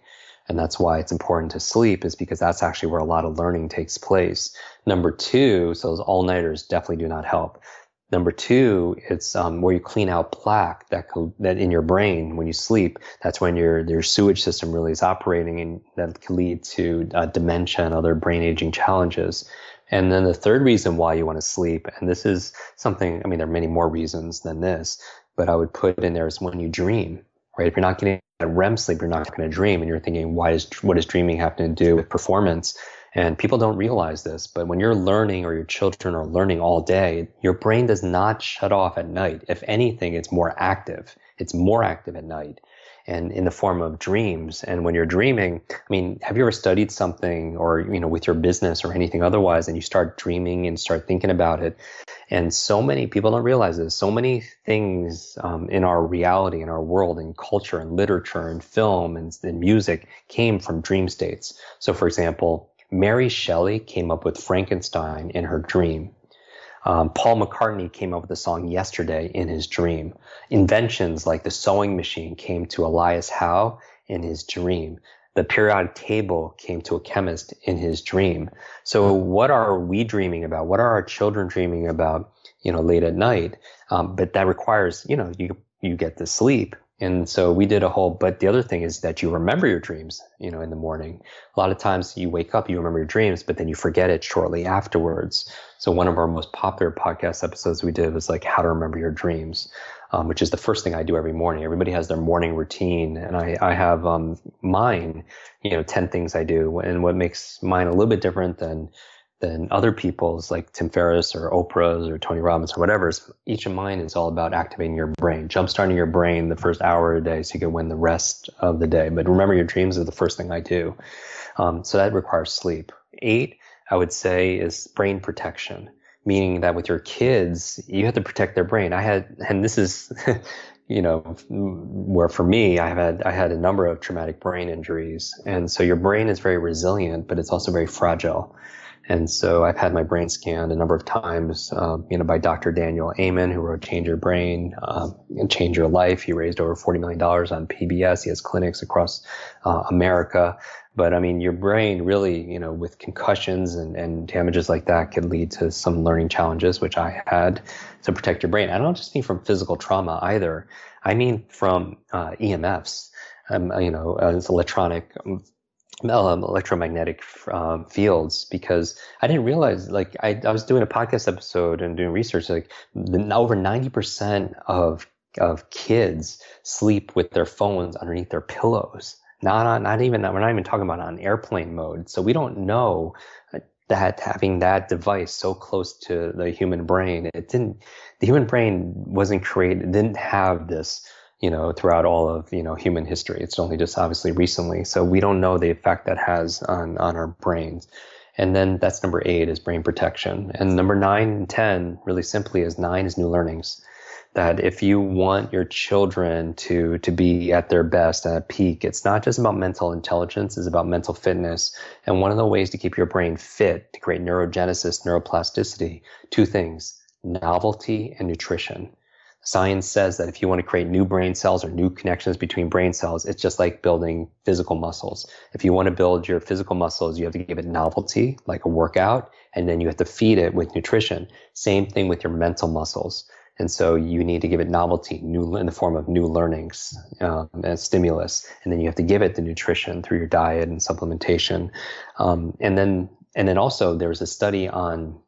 And that's why it's important to sleep is because that's actually where a lot of learning takes place. Number two, so those all nighters definitely do not help. Number two, it's um, where you clean out plaque that co- that in your brain when you sleep. That's when your your sewage system really is operating, and that can lead to uh, dementia and other brain aging challenges. And then the third reason why you want to sleep, and this is something. I mean, there are many more reasons than this, but I would put in there is when you dream. Right? If you're not getting REM sleep, you're not going to dream, and you're thinking, why is what does dreaming have to do with performance? And people don't realize this, but when you're learning or your children are learning all day, your brain does not shut off at night. If anything, it's more active. It's more active at night and in the form of dreams. And when you're dreaming, I mean, have you ever studied something or, you know, with your business or anything otherwise, and you start dreaming and start thinking about it? And so many people don't realize this. So many things um, in our reality, in our world, in culture and literature and film and, and music came from dream states. So, for example, Mary Shelley came up with Frankenstein in her dream. Um, Paul McCartney came up with the song Yesterday in his dream. Inventions like the sewing machine came to Elias Howe in his dream. The periodic table came to a chemist in his dream. So what are we dreaming about? What are our children dreaming about, you know, late at night? Um, but that requires, you know, you, you get to sleep. And so we did a whole, but the other thing is that you remember your dreams, you know, in the morning. A lot of times you wake up, you remember your dreams, but then you forget it shortly afterwards. So one of our most popular podcast episodes we did was like how to remember your dreams, um, which is the first thing I do every morning. Everybody has their morning routine and I, I have, um, mine, you know, 10 things I do. And what makes mine a little bit different than, than other people's like Tim Ferriss or Oprah's or Tony Robbins or whatever. Each of mine is all about activating your brain, jumpstarting your brain the first hour of the day so you can win the rest of the day. But remember, your dreams is the first thing I do. Um, so that requires sleep. Eight, I would say, is brain protection, meaning that with your kids, you have to protect their brain. I had, and this is, you know, where for me, I had I had a number of traumatic brain injuries, and so your brain is very resilient, but it's also very fragile. And so I've had my brain scanned a number of times, um, you know, by Dr. Daniel Amen, who wrote Change Your Brain um, and Change Your Life. He raised over $40 million on PBS. He has clinics across uh, America. But I mean, your brain really, you know, with concussions and, and damages like that could lead to some learning challenges, which I had to protect your brain. I don't just mean from physical trauma either. I mean from uh, EMFs. Um, you know, uh, it's electronic um, electromagnetic um, fields because I didn't realize like I, I was doing a podcast episode and doing research like the, over 90% of of kids sleep with their phones underneath their pillows not on, not even we're not even talking about on airplane mode. So we don't know that having that device so close to the human brain it didn't the human brain wasn't created didn't have this you know, throughout all of, you know, human history. It's only just obviously recently. So we don't know the effect that has on, on our brains. And then that's number eight is brain protection. And number nine and 10, really simply, is nine is new learnings. That if you want your children to, to be at their best, at a peak, it's not just about mental intelligence, it's about mental fitness. And one of the ways to keep your brain fit, to create neurogenesis, neuroplasticity, two things, novelty and nutrition Science says that if you want to create new brain cells or new connections between brain cells, it's just like building physical muscles. If you want to build your physical muscles, you have to give it novelty, like a workout, and then you have to feed it with nutrition. Same thing with your mental muscles. And so you need to give it novelty, new in the form of new learnings um, and stimulus, and then you have to give it the nutrition through your diet and supplementation. Um, and then and then also there was a study on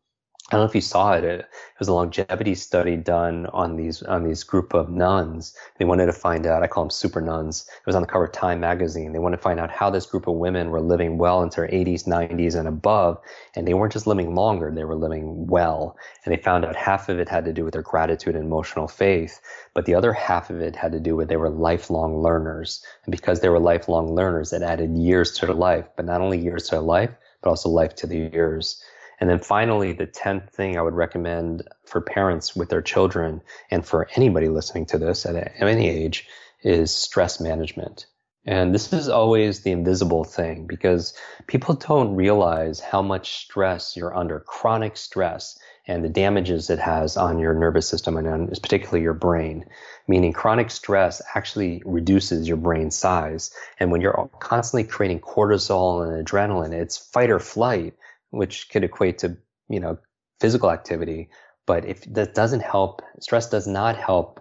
I don't know if you saw it. It, was a longevity study done on these on these group of nuns. They wanted to find out. I call them super nuns. It was on the cover of Time magazine. They wanted to find out how this group of women were living well into their 80s, 90s, and above. And they weren't just living longer; they were living well. And they found out half of it had to do with their gratitude and emotional faith, but the other half of it had to do with they were lifelong learners. And because they were lifelong learners, it added years to their life. But not only years to their life, but also life to the years. And then finally, the 10th thing I would recommend for parents with their children and for anybody listening to this at any age is stress management. And this is always the invisible thing because people don't realize how much stress you're under, chronic stress, and the damages it has on your nervous system and on, particularly your brain. Meaning chronic stress actually reduces your brain size. And when you're constantly creating cortisol and adrenaline, it's fight or flight which could equate to you know physical activity. But if that doesn't help, stress does not help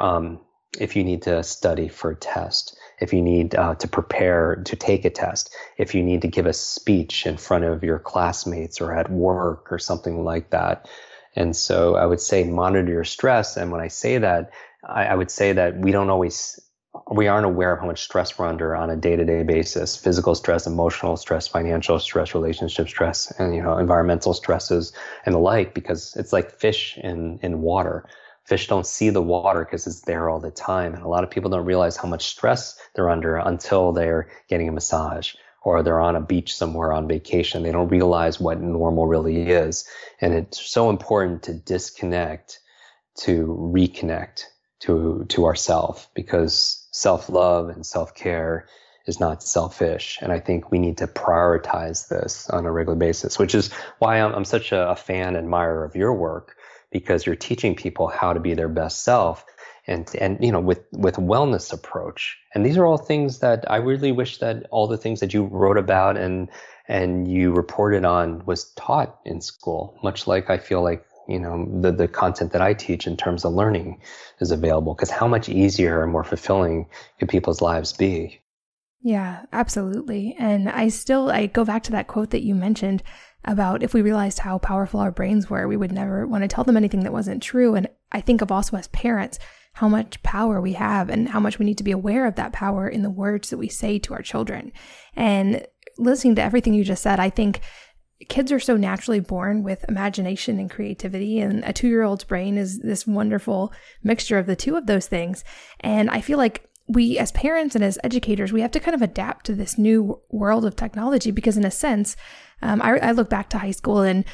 um, if you need to study for a test, if you need uh, to prepare to take a test, if you need to give a speech in front of your classmates or at work or something like that. And so I would say monitor your stress. And when I say that, I, I would say that we don't always we aren't aware of how much stress we're under on a day-to-day basis physical stress emotional stress financial stress relationship stress and you know environmental stresses and the like because it's like fish in in water. Fish don't see the water because it's there all the time and a lot of people don't realize how much stress they're under until they're getting a massage or they're on a beach somewhere on vacation. They don't realize what normal really is and it's so important to disconnect to reconnect to to ourself because self love and self care is not selfish. And I think we need to prioritize this on a regular basis, which is why I'm, I'm such a, a fan and admirer of your work because you're teaching people how to be their best self and and you know with with wellness approach and these are all things that i really wish that all the things that you wrote about and and you reported on was taught in school much like i feel like you know the the content that I teach in terms of learning is available because how much easier and more fulfilling could people's lives be? Yeah, absolutely. And I still I go back to that quote that you mentioned about if we realized how powerful our brains were, we would never want to tell them anything that wasn't true. And I think of also as parents how much power we have and how much we need to be aware of that power in the words that we say to our children. And listening to everything you just said, I think kids are so naturally born with imagination and creativity and a 2-year-old's brain is this wonderful mixture of the two of those things. And i feel like we as parents and as educators we have to kind of adapt to this new world of technology because in a sense um, I, I look back to high school and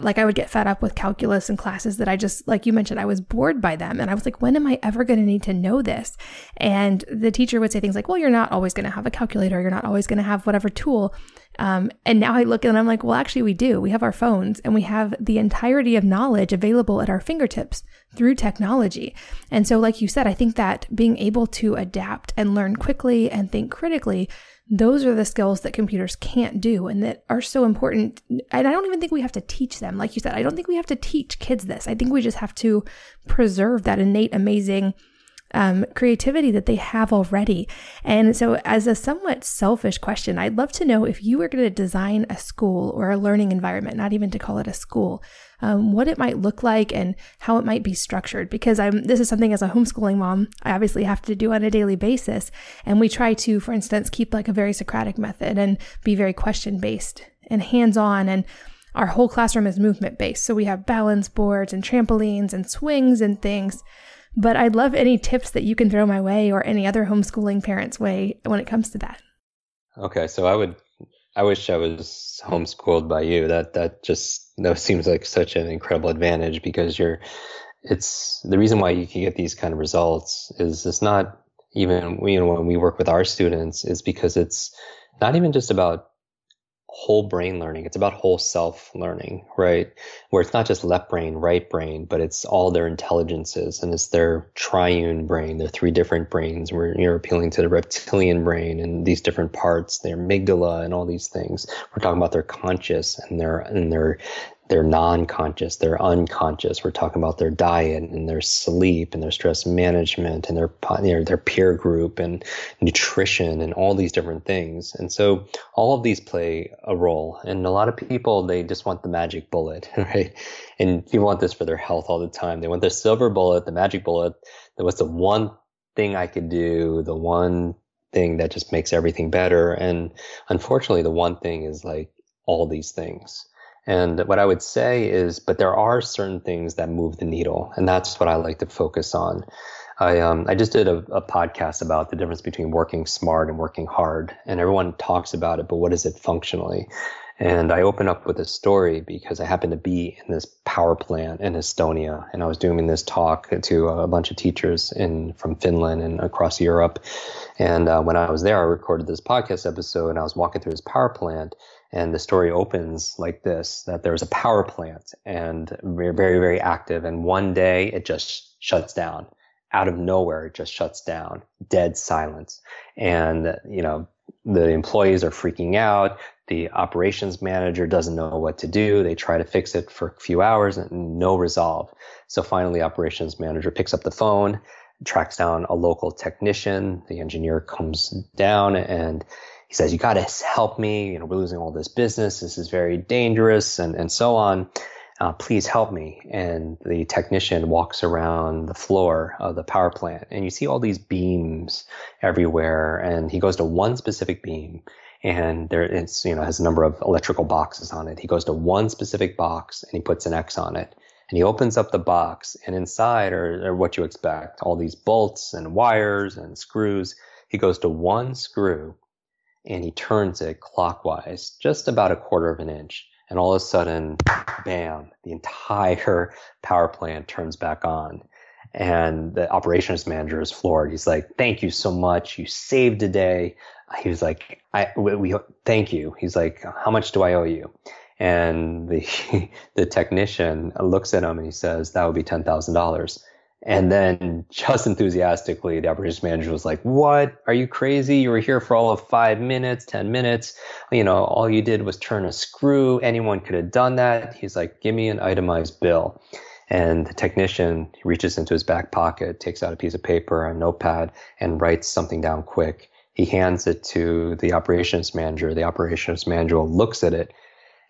like I would get fed up with calculus and classes that I just, like you mentioned, I was bored by them. And I was like, when am I ever going to need to know this? And the teacher would say things like, well, you're not always going to have a calculator. You're not always going to have whatever tool. Um, and now I look and I'm like, well, actually, we do. We have our phones and we have the entirety of knowledge available at our fingertips through technology. And so, like you said, I think that being able to adapt and learn quickly and think critically those are the skills that computers can't do and that are so important. And I don't even think we have to teach them. Like you said, I don't think we have to teach kids this. I think we just have to preserve that innate, amazing um, creativity that they have already. And so, as a somewhat selfish question, I'd love to know if you were going to design a school or a learning environment, not even to call it a school, um, what it might look like and how it might be structured. Because I'm this is something as a homeschooling mom, I obviously have to do on a daily basis. And we try to, for instance, keep like a very Socratic method and be very question based and hands on and our whole classroom is movement based. So we have balance boards and trampolines and swings and things. But I'd love any tips that you can throw my way or any other homeschooling parents' way when it comes to that. Okay, so I would I wish I was homeschooled by you. That that just that seems like such an incredible advantage because you're it's the reason why you can get these kind of results is it's not even you know when we work with our students is because it's not even just about whole brain learning. It's about whole self learning, right? Where it's not just left brain, right brain, but it's all their intelligences and it's their triune brain, their three different brains. Where you're appealing to the reptilian brain and these different parts, their amygdala and all these things. We're talking about their conscious and their and their they're non-conscious, they're unconscious. We're talking about their diet and their sleep and their stress management and their you know, their peer group and nutrition and all these different things. And so all of these play a role. And a lot of people they just want the magic bullet, right? And people want this for their health all the time. They want the silver bullet, the magic bullet. That was the one thing I could do, the one thing that just makes everything better. And unfortunately, the one thing is like all these things. And what I would say is, but there are certain things that move the needle, and that's what I like to focus on. I um, I just did a, a, podcast about the difference between working smart and working hard, and everyone talks about it, but what is it functionally? And I open up with a story because I happened to be in this power plant in Estonia, and I was doing this talk to a bunch of teachers in from Finland and across Europe. And uh, when I was there, I recorded this podcast episode, and I was walking through this power plant, and the story opens like this that there's a power plant and very, very, very active. And one day it just shuts down. Out of nowhere, it just shuts down. Dead silence. And, you know, the employees are freaking out. The operations manager doesn't know what to do. They try to fix it for a few hours and no resolve. So finally, operations manager picks up the phone, tracks down a local technician. The engineer comes down and he says, you got to help me. You know, we're losing all this business. This is very dangerous and, and so on. Uh, please help me. And the technician walks around the floor of the power plant and you see all these beams everywhere. And he goes to one specific beam and there it's, you know, has a number of electrical boxes on it. He goes to one specific box and he puts an X on it. And he opens up the box and inside are, are what you expect, all these bolts and wires and screws. He goes to one screw and he turns it clockwise just about a quarter of an inch. And all of a sudden, bam, the entire power plant turns back on. And the operations manager is floored. He's like, thank you so much. You saved a day. He was like, I, we, we thank you. He's like, how much do I owe you? And the, the technician looks at him and he says, that would be $10,000. And then just enthusiastically, the operations manager was like, what? Are you crazy? You were here for all of five minutes, 10 minutes. You know, all you did was turn a screw. Anyone could have done that. He's like, give me an itemized bill. And the technician reaches into his back pocket, takes out a piece of paper, a notepad, and writes something down quick. He hands it to the operations manager. The operations manager looks at it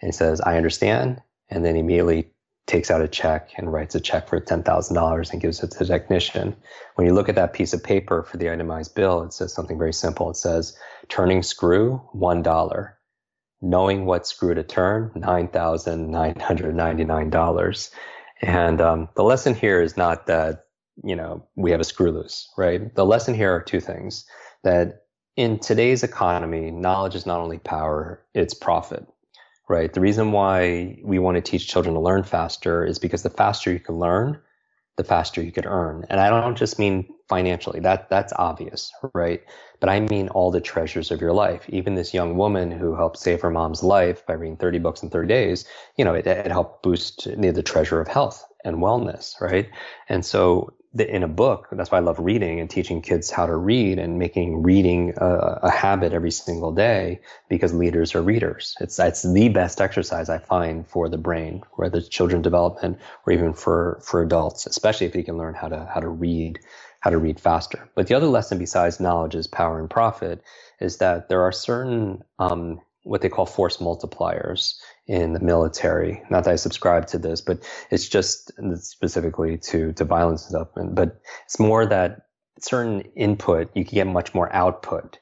and says, I understand. And then immediately takes out a check and writes a check for $10,000 and gives it to the technician. When you look at that piece of paper for the itemized bill, it says something very simple. It says turning screw, $1. Knowing what screw to turn, $9,999. And um, the lesson here is not that, you know, we have a screw loose, right? The lesson here are two things that in today's economy, knowledge is not only power, it's profit right? The reason why we want to teach children to learn faster is because the faster you can learn, the faster you could earn. And I don't just mean financially. That that's obvious, right? But I mean all the treasures of your life. Even this young woman who helped save her mom's life by reading 30 books in 30 days, you know, it, it helped boost the treasure of health and wellness, right? And so in a book. That's why I love reading and teaching kids how to read and making reading a, a, habit every single day because leaders are readers. It's, it's the best exercise I find for the brain, whether it's children development or even for, for adults, especially if you can learn how to, how to read, how to read faster. But the other lesson besides knowledge is power and profit is that there are certain, um, what they call force multipliers in the military. Not that I subscribe to this, but it's just specifically to to violence and stuff. But it's more that certain input you can get much more output.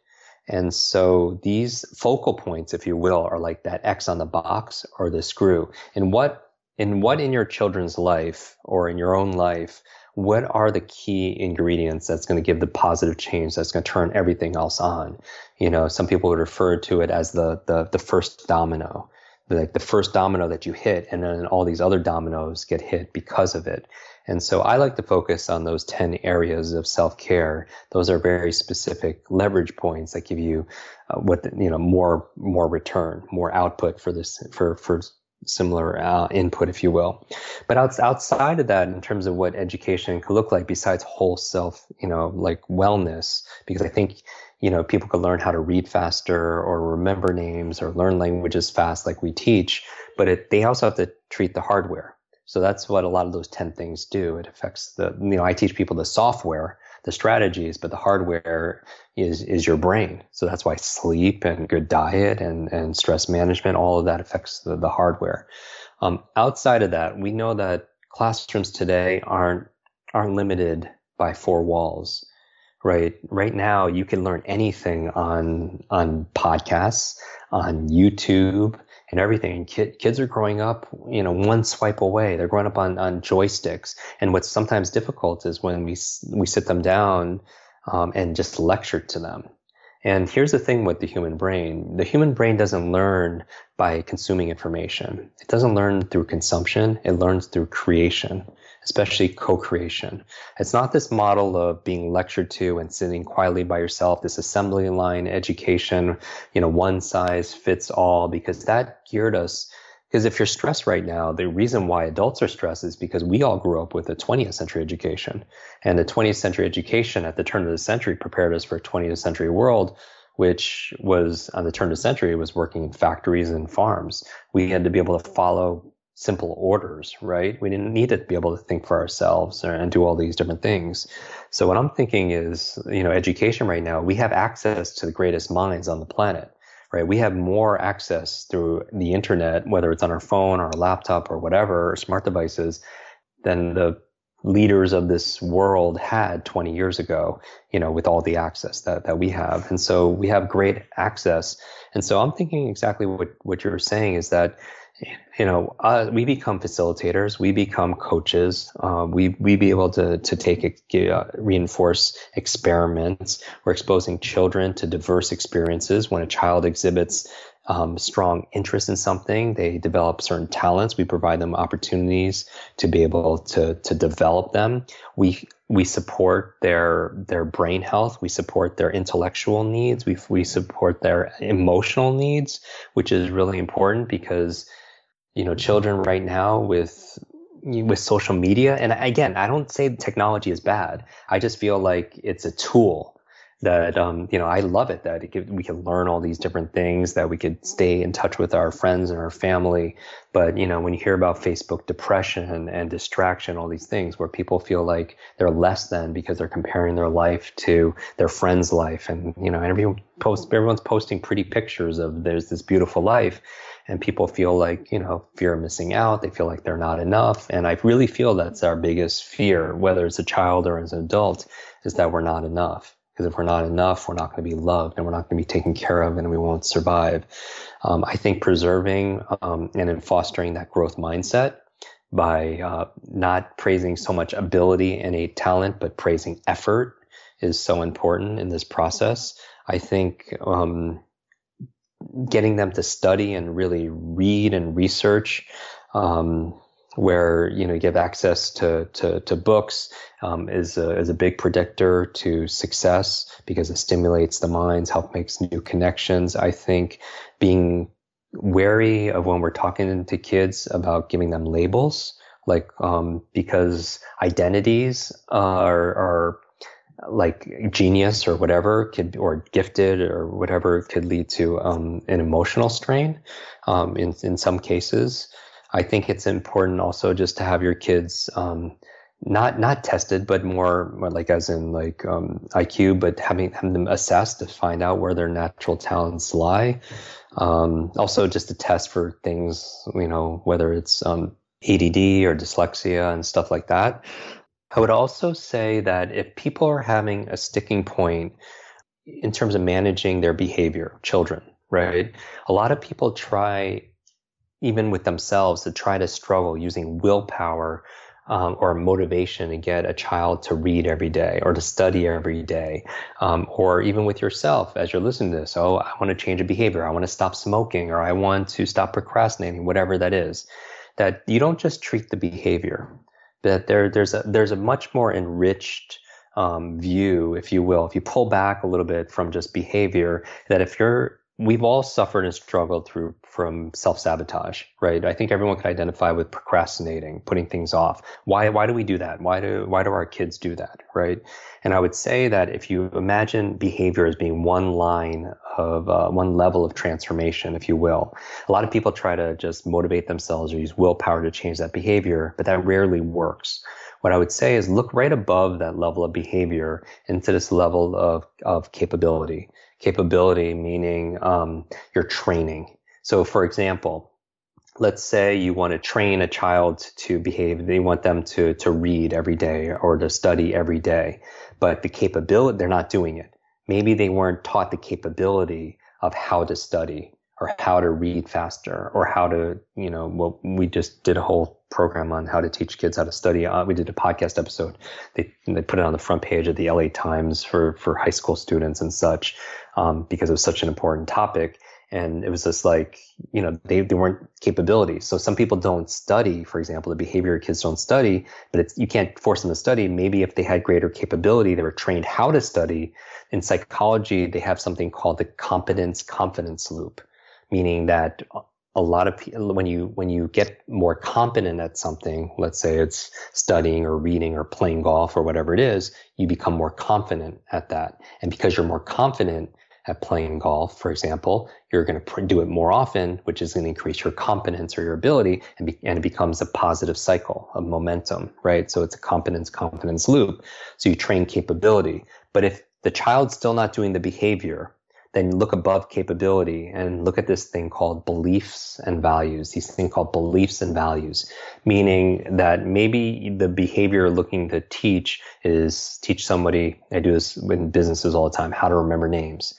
And so these focal points, if you will, are like that X on the box or the screw. And what in what in your children's life or in your own life, what are the key ingredients that's going to give the positive change that's going to turn everything else on? You know, some people would refer to it as the the, the first domino like the first domino that you hit and then all these other dominoes get hit because of it And so I like to focus on those 10 areas of self care. Those are very specific leverage points that give you uh, what, you know, more, more return, more output for this, for, for similar uh, input, if you will. But out, outside of that, in terms of what education could look like, besides whole self, you know, like wellness, because I think, you know, people could learn how to read faster or remember names or learn languages fast, like we teach. But it, they also have to treat the hardware. So that's what a lot of those 10 things do. It affects the, you know, I teach people the software, the strategies, but the hardware is, is your brain. So that's why sleep and good diet and, and stress management, all of that affects the, the hardware. Um, outside of that, we know that classrooms today aren't, aren't limited by four walls right right now you can learn anything on on podcasts on youtube and everything. And kid, kids are growing up, you know, one swipe away. They're growing up on, on joysticks. And what's sometimes difficult is when we, we sit them down um, and just lecture to them. And here's the thing with the human brain. The human brain doesn't learn by consuming information. It doesn't learn through consumption. It learns through creation especially co-creation. It's not this model of being lectured to and sitting quietly by yourself, this assembly line education, you know, one size fits all, because that geared us. Because if you're stressed right now, the reason why adults are stressed is because we all grew up with a 20th century education. And the 20th century education at the turn of the century prepared us for a 20th century world which was on the turn of the century was working in factories and farms. We had to be able to follow simple orders, right? We didn't need to be able to think for ourselves and do all these different things. So what I'm thinking is, you know, education right now, we have access to the greatest minds on the planet, right? We have more access through the internet, whether it's on our phone or our laptop or whatever, or smart devices, than the leaders of this world had 20 years ago, you know, with all the access that, that we have. And so we have great access. And so I'm thinking exactly what, what you're saying is that, you know, uh, we become facilitators, we become coaches, uh, we we be able to to take uh, reinforce experiments. We're exposing children to diverse experiences. When a child exhibits um, strong interest in something, they develop certain talents. We provide them opportunities to be able to to develop them. We we support their their brain health. We support their intellectual needs. We we support their emotional needs, which is really important because you know children right now with with social media. And again i don't say technology is bad. I just feel like it's a tool that um, you know i love it that it could, we can learn all these different things that we could stay in touch with our friends and our family. But you know when you hear about facebook depression and, and distraction all these things where people feel like they're less than because they're comparing their life to their friend's life. And you know everyone post everyone's posting pretty pictures of there's this beautiful life and people feel like you know fear of missing out they feel like they're not enough. And i really feel that's our biggest fear whether it's a child or as an adult is that we're not enough. Because if we're not enough we're not going to be loved and we're not going to be taken care of and we won't survive. Um, i think preserving um, and in fostering that growth mindset by uh, not praising so much ability and a talent but praising effort is so important in this process. I think um, getting them to study and really read and research um, where you know you give access to to, to books um, is a, is a big predictor to success because it stimulates the minds, help makes new connections. I think being wary of when we're talking to kids about giving them labels, like um, because identities are are like genius or whatever could or gifted or whatever could lead to um, an emotional strain um, in in some cases. I think it's important also just to have your kids um, not not tested, but more, like as in like um, IQ, but having, having them assessed to find out where their natural talents lie. Um, also, just to test for things, you know, whether it's um, ADD or dyslexia and stuff like that. I would also say that if people are having a sticking point in terms of managing their behavior, children, right? A lot of people try, even with themselves, to try to struggle using willpower um, or motivation to get a child to read every day or to study every day, um, or even with yourself as you're listening to this. Oh, I want to change a behavior. I want to stop smoking, or I want to stop procrastinating, whatever that is. That you don't just treat the behavior That there, there's a there's a much more enriched um, view, if you will, if you pull back a little bit from just behavior, that if you're we've all suffered and struggled through from self-sabotage right? I think everyone can identify with procrastinating putting things off. Why why do we do that? Why do why do our kids do that right? And i would say that if you imagine behavior as being one line of uh, one level of transformation if you will a lot of people try to just motivate themselves or use willpower to change that behavior but that rarely works. What I would say is look right above that level of behavior into this level of, of capability capability, meaning um, your training. So, for example, let's say you want to train a child to behave, they want them to, to read every day or to study every day, but the capability, they're not doing it. Maybe they weren't taught the capability of how to study or how to read faster or how to, you know, well, we just did a whole program on how to teach kids how to study. Uh, we did a podcast episode. They, they put it on the front page of the LA Times for, for high school students and such um, because it was such an important topic. And it was just like, you know, they, they weren't capabilities. So some people don't study, for example, the behavior kids don't study, but it's, you can't force them to study. Maybe if they had greater capability, they were trained how to study. In psychology, they have something called the competence confidence loop, meaning that a lot of people when you when you get more competent at something let's say it's studying or reading or playing golf or whatever it is you become more confident at that and because you're more confident at playing golf, for example, you're going to do it more often, which is going to increase your competence or your ability, and, be, and it becomes a positive cycle of momentum, right? So it's a competence competence loop. So you train capability. But if the child's still not doing the behavior, then look above capability and look at this thing called beliefs and values, these things called beliefs and values, meaning that maybe the behavior looking to teach is teach somebody, I do this in businesses all the time, how to remember names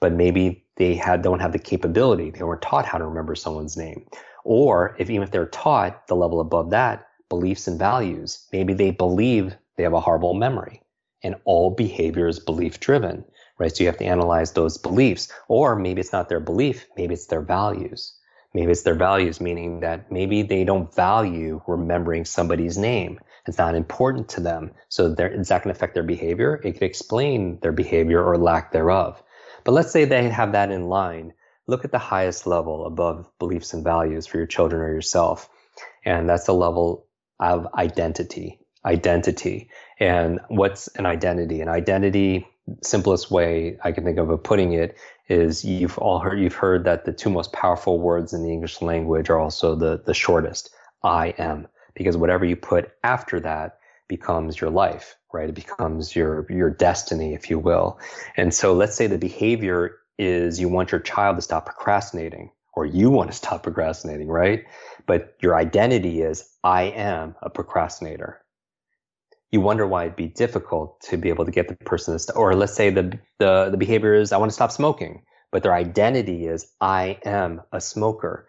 but maybe they had don't have the capability. They weren't taught how to remember someone's name. Or if even if they're taught the level above that, beliefs and values, maybe they believe they have a horrible memory. And all behavior is belief driven, right? So you have to analyze those beliefs. Or maybe it's not their belief, maybe it's their values. Maybe it's their values, meaning that maybe they don't value remembering somebody's name. It's not important to them. So it's not going to affect their behavior. It could explain their behavior or lack thereof. But let's say they have that in line. Look at the highest level above beliefs and values for your children or yourself. And that's the level of identity. Identity. And what's an identity? An identity, simplest way I can think of of putting it is you've all heard you've heard that the two most powerful words in the English language are also the, the shortest. I am. Because whatever you put after that becomes your life, right? It becomes your, your destiny, if you will. And so let's say the behavior is you want your child to stop procrastinating or you want to stop procrastinating, right? But your identity is I am a procrastinator. You wonder why it'd be difficult to be able to get the person to stop, or let's say the, the, the behavior is I want to stop smoking, but their identity is I am a smoker.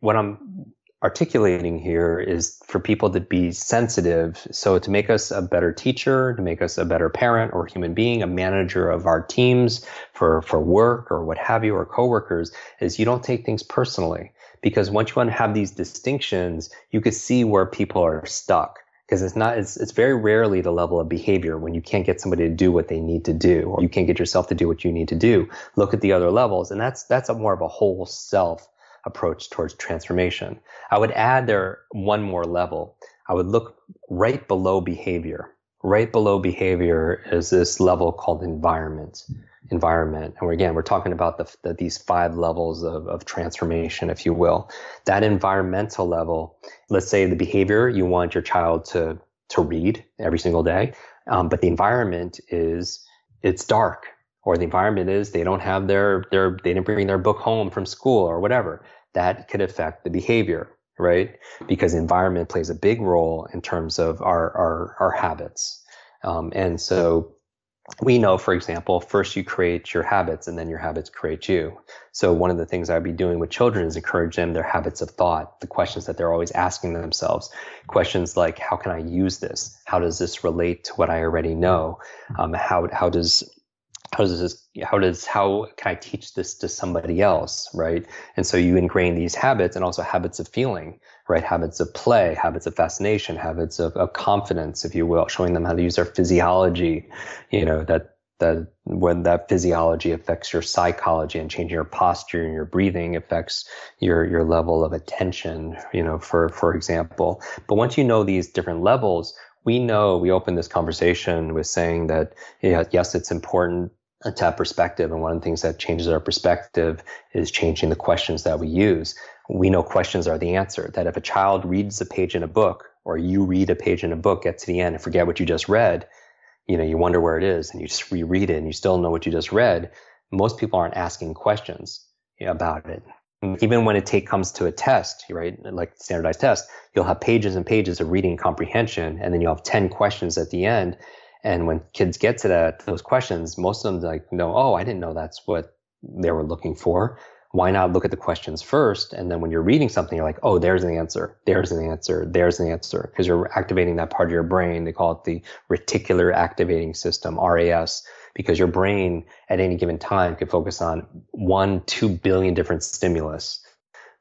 What I'm articulating here is for people to be sensitive. So to make us a better teacher, to make us a better parent or human being, a manager of our teams for, for work or what have you, or coworkers, is you don't take things personally. Because once you want to have these distinctions, you can see where people are stuck. Because it's not, it's, it's very rarely the level of behavior when you can't get somebody to do what they need to do, or you can't get yourself to do what you need to do. Look at the other levels, and that's, that's a more of a whole self approach towards transformation. I would add there one more level. I would look right below behavior. Right below behavior is this level called environment. Environment. And we're, again, we're talking about the, the, these five levels of, of transformation, if you will. That environmental level, let's say the behavior, you want your child to, to read every single day. Um, but the environment is, it's dark or the environment is they don't have their their they didn't bring their book home from school or whatever that could affect the behavior right because environment plays a big role in terms of our our, our habits um, and so we know for example first you create your habits and then your habits create you. So one of the things i'd be doing with children is encourage them their habits of thought the questions that they're always asking themselves. Questions like how can i use this? How does this relate to what i already know? Um, how, how does how does this how does how can i teach this to somebody else right? And so you ingrain these habits and also habits of feeling right? Habits of play habits of fascination habits of, of confidence if you will showing them how to use their physiology you know that that when that physiology affects your psychology and changing your posture and your breathing affects your your level of attention you know for for example. But once you know these different levels we know we opened this conversation with saying that yes, it's important to have perspective. And one of the things that changes our perspective is changing the questions that we use. We know questions are the answer. That if a child reads a page in a book, or you read a page in a book, get to the end and forget what you just read, you know, you wonder where it is and you just reread it and you still know what you just read. Most people aren't asking questions about it even when it take comes to a test, right, like standardized test, you'll have pages and pages of reading comprehension, and then you'll have ten questions at the end. And when kids get to that those questions, most of them like know, oh, I didn't know that's what they were looking for. Why not look at the questions first, and then when you're reading something, you're like, oh, there's an answer, there's an answer, there's an answer, because you're activating that part of your brain. They call it the reticular activating system, RAS because your brain at any given time could focus on one, two billion different stimulus,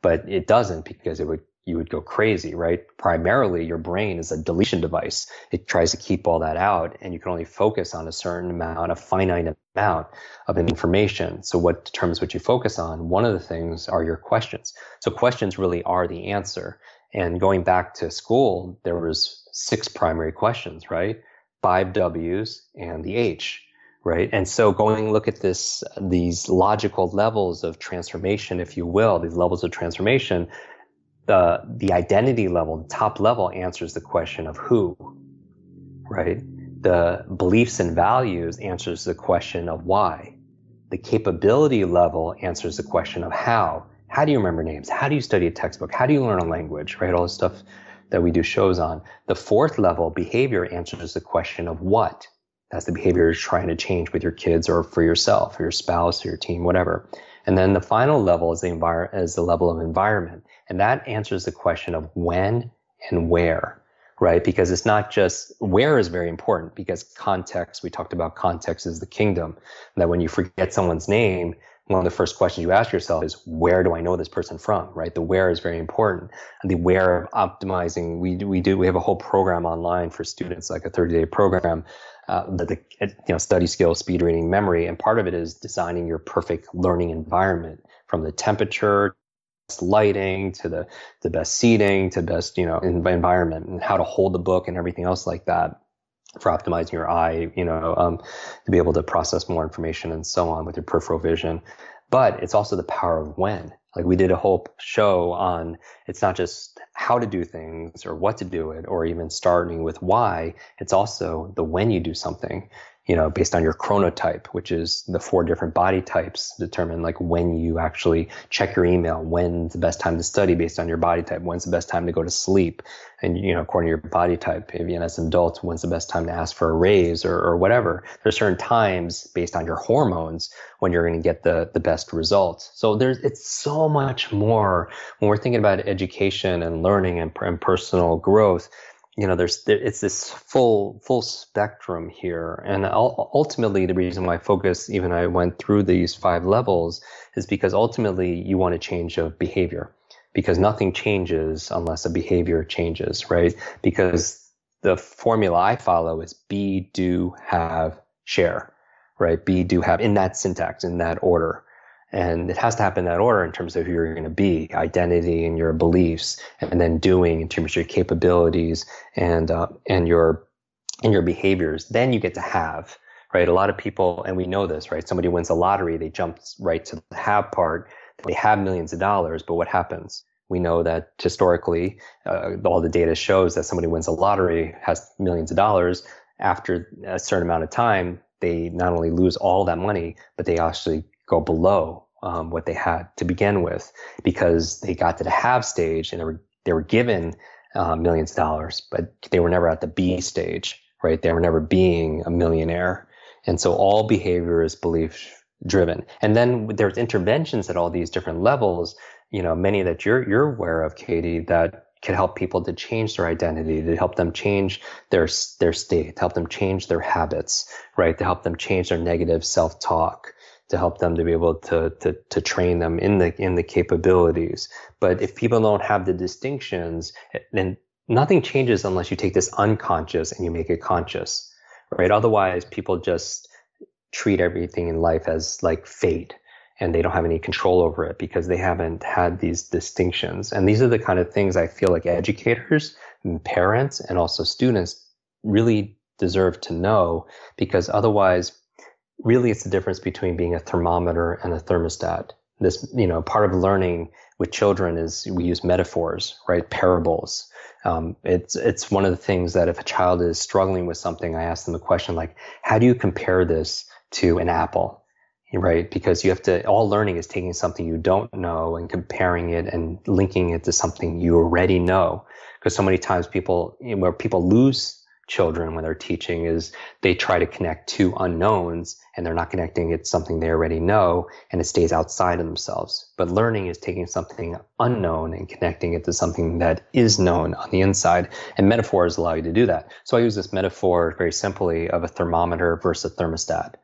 but it doesn't because it would you would go crazy, right? Primarily, your brain is a deletion device. It tries to keep all that out, and you can only focus on a certain amount, a finite amount of information. So, what determines what you focus on? One of the things are your questions. So, questions really are the answer. And going back to school, there was six primary questions, right? Five W's and the H right? And so going look at this, these logical levels of transformation, if you will, these levels of transformation, the, the identity level, the top level answers the question of who, right? The beliefs and values answers the question of why. The capability level answers the question of how. How do you remember names? How do you study a textbook? How do you learn a language, right? All the stuff that we do shows on. The fourth level, behavior, answers the question of what that's the behavior you're trying to change with your kids or for yourself or your spouse or your team, whatever. And then the final level is the envir- is the level of environment. And that answers the question of when and where, right? Because it's not just where is very important because context, we talked about context is the kingdom. That when you forget someone's name, one of the first questions you ask yourself is where do I know this person from, right? The where is very important. And the where of optimizing, we do, we do, we have a whole program online for students, like a 30 day program uh, the, the you know study skills, speed reading, memory, and part of it is designing your perfect learning environment from the temperature, lighting to the the best seating to best you know environment and how to hold the book and everything else like that for optimizing your eye, you know, um, to be able to process more information and so on with your peripheral vision. But it's also the power of when. Like we did a whole show on it's not just how to do things or what to do it or even starting with why. It's also the when you do something you know, based on your chronotype, which is the four different body types determine like when you actually check your email, when's the best time to study based on your body type, when's the best time to go to sleep. And, you know, according to your body type, maybe as an adult, when's the best time to ask for a raise or, or whatever. There's certain times based on your hormones when you're going to get the, the best results. So there's, it's so much more when we're thinking about education and learning and, and personal growth you know, there's it's this full full spectrum here, and ultimately the reason why I focus, even I went through these five levels, is because ultimately you want to change of behavior, because nothing changes unless a behavior changes, right? Because the formula I follow is be, do, have, share, right? Be, do, have in that syntax, in that order. And it has to happen in that order in terms of who you're going to be, identity and your beliefs, and then doing in terms of your capabilities and uh, and your and your behaviors. Then you get to have right. A lot of people, and we know this, right? Somebody wins the lottery, they jump right to the have part. They have millions of dollars, but what happens? We know that historically, uh, all the data shows that somebody wins a lottery, has millions of dollars. After a certain amount of time, they not only lose all that money, but they actually go below um, what they had to begin with because they got to the have stage and they were they were given uh, millions of dollars, but they were never at the be stage, right? They were never being a millionaire, and so all behavior is belief driven. And then there's interventions at all these different levels. You know, many that you're you're aware of, Katie, that can help people to change their identity, to help them change their their state, to help them change their habits, right? To help them change their negative self-talk, to help them to be able to to to train them in the in the capabilities. But if people don't have the distinctions, then nothing changes unless you take this unconscious and you make it conscious, right? Otherwise, people just treat everything in life as like fate and they don't have any control over it because they haven't had these distinctions. And these are the kind of things I feel like educators and parents and also students really deserve to know because otherwise, really it's the difference between being a thermometer and a thermostat. This, you know, part of learning with children is we use metaphors, right? Parables. Um, it's it's one of the things that if a child is struggling with something, I ask them a question like, "How do you compare this to an apple?" right? Because you have to, all learning is taking something you don't know and comparing it and linking it to something you already know. Because so many times people, you know, where people lose children when they're teaching is they try to connect two unknowns and they're not connecting it's something they already know and it stays outside of themselves. But learning is taking something unknown and connecting it to something that is known on the inside. And metaphors allow you to do that. So I use this metaphor very simply of a thermometer versus a thermostat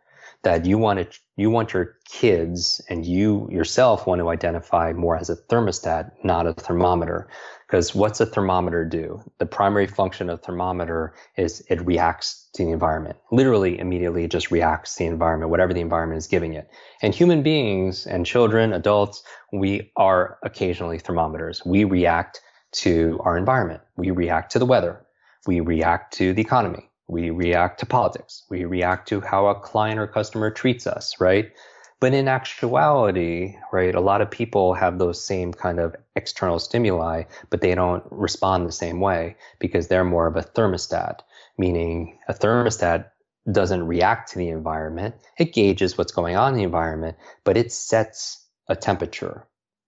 that you want to you want your kids and you yourself want to identify more as a thermostat, not a thermometer. Because what's a thermometer do? The primary function of thermometer is it reacts to the environment. Literally, immediately, it just reacts to the environment, whatever the environment is giving it. And human beings and children, adults, we are occasionally thermometers. We react to our environment. We react to the weather. We react to the economy. We react to politics. We react to how a client or customer treats us, right? But in actuality, right, a lot of people have those same kind of external stimuli, but they don't respond the same way because they're more of a thermostat, meaning a thermostat doesn't react to the environment. It gauges what's going on in the environment, but it sets a temperature.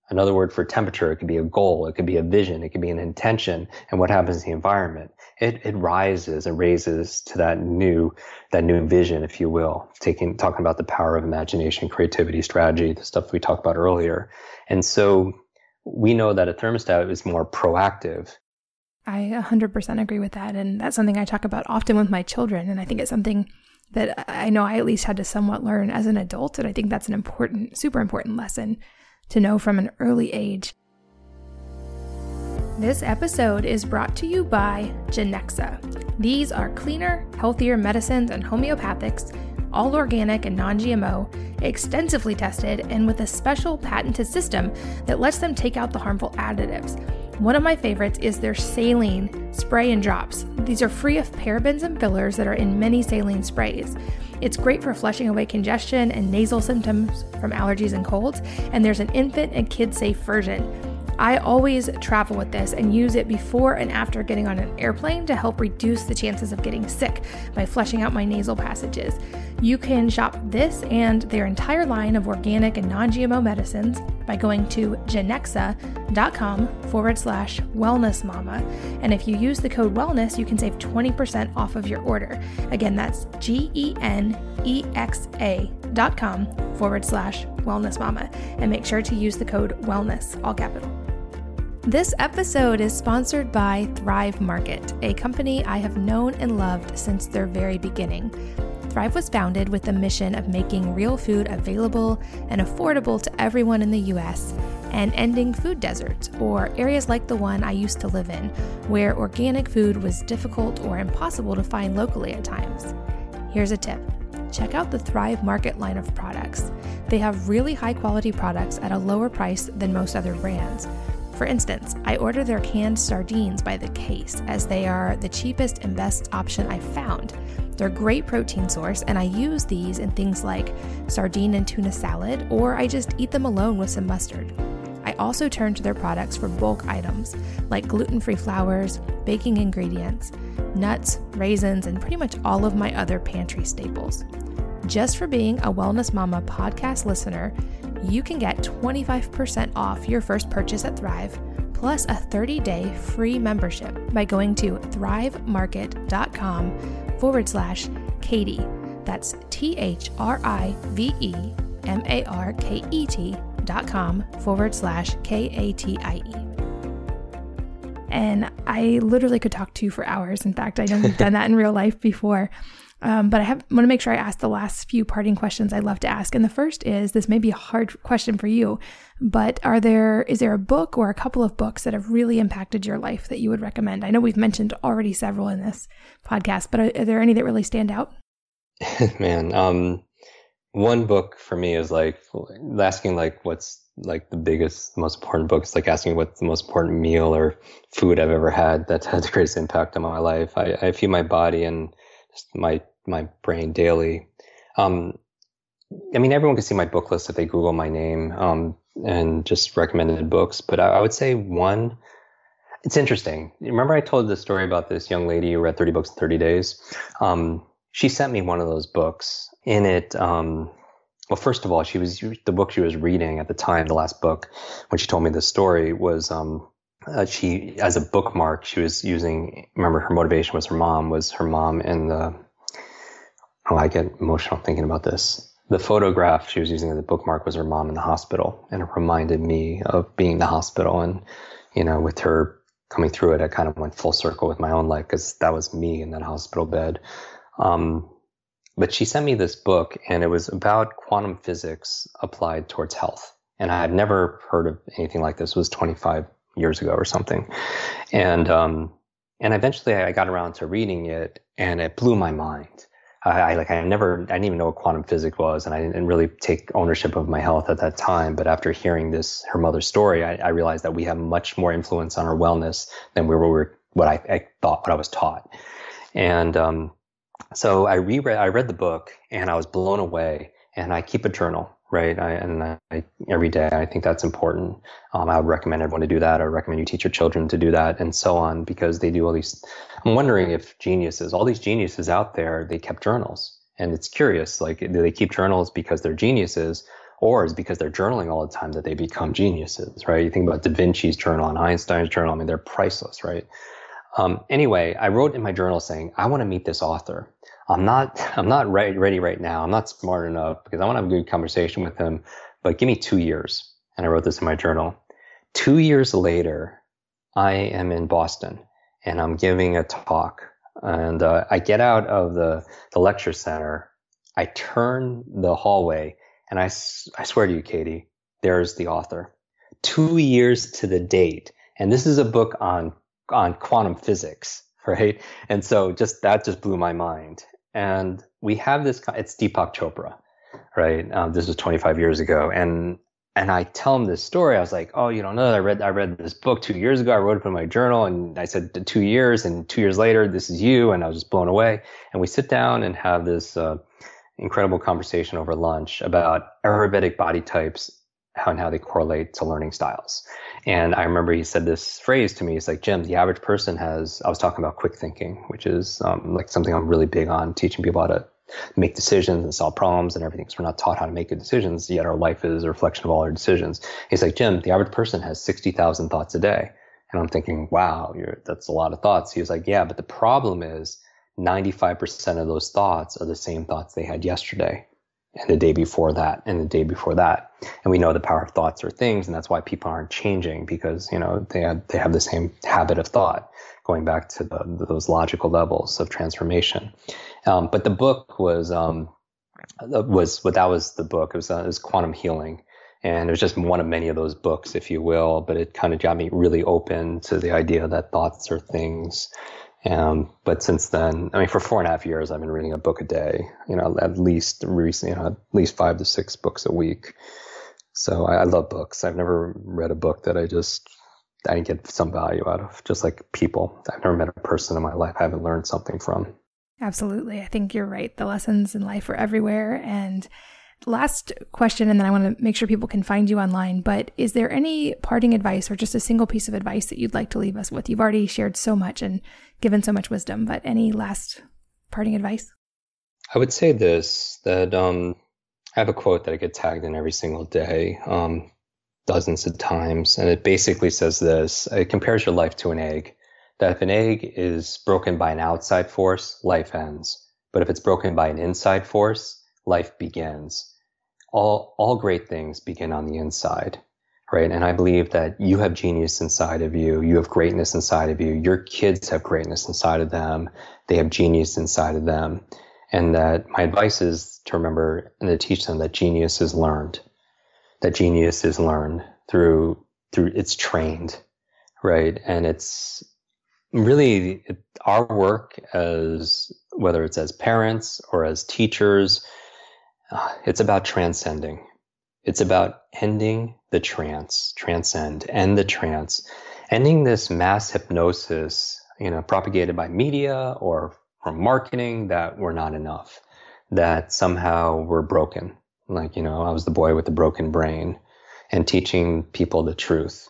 Another word for temperature, it could be a goal, it could be a vision, it could be an intention, and what happens in the environment it, it rises and raises to that new that new vision, if you will, taking talking about the power of imagination, creativity, strategy, the stuff we talked about earlier. And so we know that a thermostat is more proactive. I 100% agree with that. And that's something I talk about often with my children. And I think it's something that I know I at least had to somewhat learn as an adult. And I think that's an important, super important lesson to know from an early age. This episode is brought to you by Genexa. These are cleaner, healthier medicines and homeopathics, all organic and non GMO, extensively tested, and with a special patented system that lets them take out the harmful additives. One of my favorites is their saline spray and drops. These are free of parabens and fillers that are in many saline sprays. It's great for flushing away congestion and nasal symptoms from allergies and colds, and there's an infant and kid safe version. I always travel with this and use it before and after getting on an airplane to help reduce the chances of getting sick by flushing out my nasal passages. You can shop this and their entire line of organic and non GMO medicines by going to genexa.com forward slash wellness mama. And if you use the code wellness, you can save 20% off of your order. Again, that's G E N E X A dot com forward slash wellness mama. And make sure to use the code wellness, all capital. This episode is sponsored by Thrive Market, a company I have known and loved since their very beginning. Thrive was founded with the mission of making real food available and affordable to everyone in the US and ending food deserts, or areas like the one I used to live in, where organic food was difficult or impossible to find locally at times. Here's a tip check out the Thrive Market line of products. They have really high quality products at a lower price than most other brands. For instance, I order their canned sardines by the case as they are the cheapest and best option I've found. They're a great protein source, and I use these in things like sardine and tuna salad, or I just eat them alone with some mustard. I also turn to their products for bulk items like gluten free flours, baking ingredients, nuts, raisins, and pretty much all of my other pantry staples. Just for being a Wellness Mama podcast listener, you can get 25% off your first purchase at Thrive, plus a 30 day free membership by going to thrivemarket.com forward slash Katie. That's T H R I V E M A R K E T dot com forward slash K A T I E. And I literally could talk to you for hours. In fact, I know we've done that in real life before. Um, but I have, want to make sure I ask the last few parting questions I love to ask. And the first is this may be a hard question for you, but are there is there a book or a couple of books that have really impacted your life that you would recommend? I know we've mentioned already several in this podcast, but are, are there any that really stand out? Man, um, one book for me is like asking like what's like the biggest, most important book. It's like asking what's the most important meal or food I've ever had that's had the greatest impact on my life. I, I feed my body and my my brain daily. Um, I mean, everyone can see my book list if they Google my name um, and just recommended books. But I, I, would say one. It's interesting. Remember, I told the story about this young lady who read 30 books in 30 days. Um, she sent me one of those books. In it, um, well, first of all, she was the book she was reading at the time. The last book, when she told me this story, was um, uh, she as a bookmark. She was using. Remember, her motivation was her mom. Was her mom in the oh, I get emotional thinking about this. The photograph she was using as a bookmark was her mom in the hospital, and it reminded me of being in the hospital. And you know, with her coming through it, I kind of went full circle with my own life because that was me in that hospital bed. Um, but she sent me this book, and it was about quantum physics applied towards health. And I had never heard of anything like this. It was 25 years ago or something, and um, and eventually I got around to reading it, and it blew my mind I, like I never I didn't even know what quantum physics was, and I didn't really take ownership of my health at that time. But after hearing this her mother's story, I, I realized that we have much more influence on our wellness than we were what I, I thought what I was taught. And um, so I reread I read the book and I was blown away. And I keep a journal right? I, and I, every day, I think that's important. Um, I would recommend everyone to do that. I recommend you teach your children to do that, and so on, because they do all these. I'm wondering if geniuses, all these geniuses out there, they kept journals, and it's curious. Like, do they keep journals because they're geniuses, or is because they're journaling all the time that they become geniuses, right? You think about Da Vinci's journal and Einstein's journal. I mean, they're priceless, right? Um, anyway, I wrote in my journal saying, I want to meet this author. I'm not I'm not ready, ready right now. I'm not smart enough because I want to have a good conversation with him. But give me two years. And I wrote this in my journal. Two years later, I am in Boston and I'm giving a talk. And uh, I get out of the, the lecture center. I turn the hallway and I, I swear to you, Katie, there's the author. Two years to the date. And this is a book on, on quantum physics, right? And so just that just blew my mind. And we have this, it's Deepak Chopra, right? Um, this was 25 years ago. And, and I tell him this story. I was like, oh, you don't know, that I read, I read this book two years ago. I wrote it in my journal and I said two years and two years later, this is you. And I was just blown away. And we sit down and have this, uh, incredible conversation over lunch about Ayurvedic body types how and how they correlate to learning styles. And I remember he said this phrase to me. He's like, Jim, the average person has, I was talking about quick thinking, which is um, like something I'm really big on, teaching people how to make decisions and solve problems and everything. So we're not taught how to make good decisions, yet our life is a reflection of all our decisions. He's like, Jim, the average person has 60,000 thoughts a day. And I'm thinking, wow, that's a lot of thoughts. He was like, yeah, but the problem is 95% of those thoughts are the same thoughts they had yesterday and the day before that and the day before that. And we know the power of thoughts are things and that's why people aren't changing because you know they have, they have the same habit of thought going back to the, those logical levels of transformation. Um, but the book was um, was what that was the book. It was, uh, it was quantum healing. And it was just one of many of those books if you will but it kind of got me really open to the idea that thoughts are things um, but since then, I mean, for four and a half years, I've been reading a book a day. You know, at least recently, you know, at least five to six books a week. So I, I love books. I've never read a book that I just I didn't get some value out of. Just like people, I've never met a person in my life I haven't learned something from. Absolutely, I think you're right. The lessons in life are everywhere, and last question, and then I want to make sure people can find you online. But is there any parting advice or just a single piece of advice that you'd like to leave us with? You've already shared so much and given so much wisdom, but any last parting advice? I would say this that um, I have a quote that I get tagged in every single day, um, dozens of times, and it basically says this it compares your life to an egg. That if an egg is broken by an outside force, life ends. But if it's broken by an inside force, life begins all all great things begin on the inside right? And I believe that you have genius inside of you. You have greatness inside of you. Your kids have greatness inside of them. They have genius inside of them. And that my advice is to remember and to teach them that genius is learned. That genius is learned through, through, it's trained, right? And it's really our work as, whether it's as parents or as teachers, it's about transcending it's about ending the trance, transcend, end the trance, ending this mass hypnosis, you know, propagated by media or from marketing that we're not enough, that somehow we're broken. Like, you know, I was the boy with the broken brain and teaching people the truth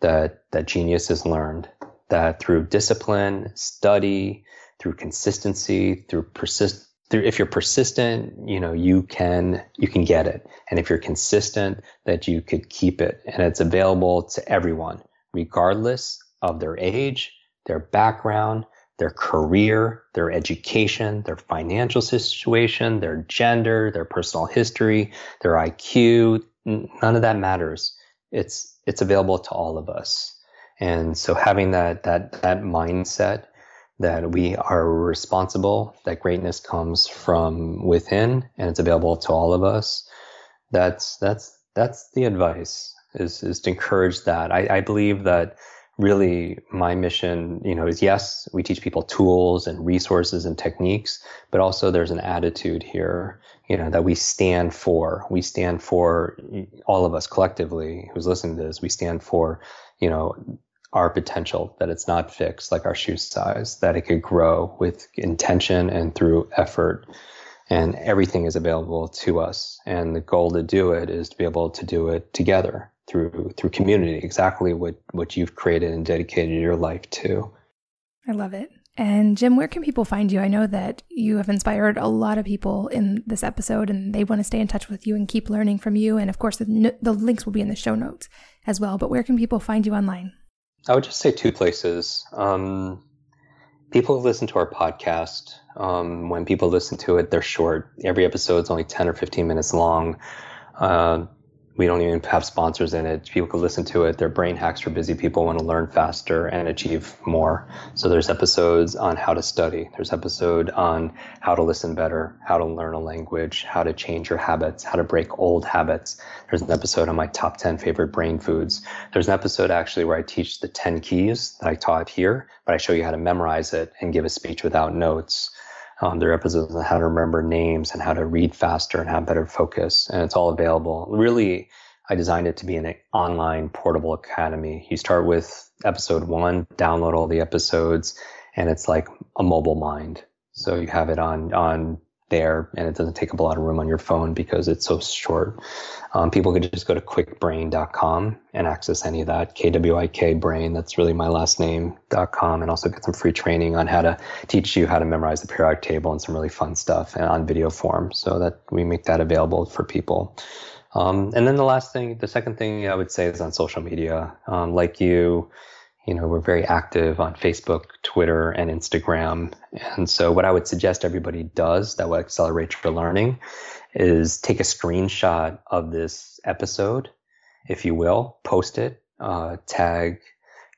that, that genius is learned, that through discipline, study, through consistency, through persist, if you're persistent, you know, you can, you can get it. And if you're consistent, that you could keep it. And it's available to everyone, regardless of their age, their background, their career, their education, their financial situation, their gender, their personal history, their IQ. None of that matters. It's, it's available to all of us. And so having that, that, that mindset that we are responsible, that greatness comes from within and it's available to all of us. That's, that's, that's the advice is, is to encourage that. I, I believe that really my mission, you know, is yes, we teach people tools and resources and techniques, but also there's an attitude here, you know, that we stand for. We stand for all of us collectively who's listening to this. We stand for, you know, our potential, that it's not fixed like our shoe size, that it could grow with intention and through effort. And everything is available to us. And the goal to do it is to be able to do it together through through community, exactly what, what you've created and dedicated your life to. I love it. And Jim, where can people find you? I know that you have inspired a lot of people in this episode and they want to stay in touch with you and keep learning from you. And of course, the, the links will be in the show notes as well. But where can people find you online? I would just say two places. Um, people listen to our podcast. Um, when people listen to it, they're short. Every episode is only 10 or 15 minutes long. Uh, we don't even have sponsors in it. People can listen to it. They're brain hacks for busy people want to learn faster and achieve more. So there's episodes on how to study. There's episode on how to listen better, how to learn a language, how to change your habits, how to break old habits. There's an episode on my top 10 favorite brain foods. There's an episode actually where I teach the 10 keys that I taught here, but I show you how to memorize it and give a speech without notes. Um, there are episodes on how to remember names and how to read faster and have better focus. And it's all available. Really, I designed it to be an online portable academy. You start with episode one, download all the episodes, and it's like a mobile mind. So you have it on, on there and it doesn't take up a lot of room on your phone because it's so short. Um, people could just go to kwikbrain.com and access any of that. K-W-I-K brain. That's really my last name.com and also get some free training on how to teach you how to memorize the periodic table and some really fun stuff on video form so that we make that available for people. Um, and then the last thing, the second thing I would say is on social media. Um, like you, you know, we're very active on Facebook, Twitter, and Instagram. And so what I would suggest everybody does that will accelerate your learning is take a screenshot of this episode, if you will, post it, uh, tag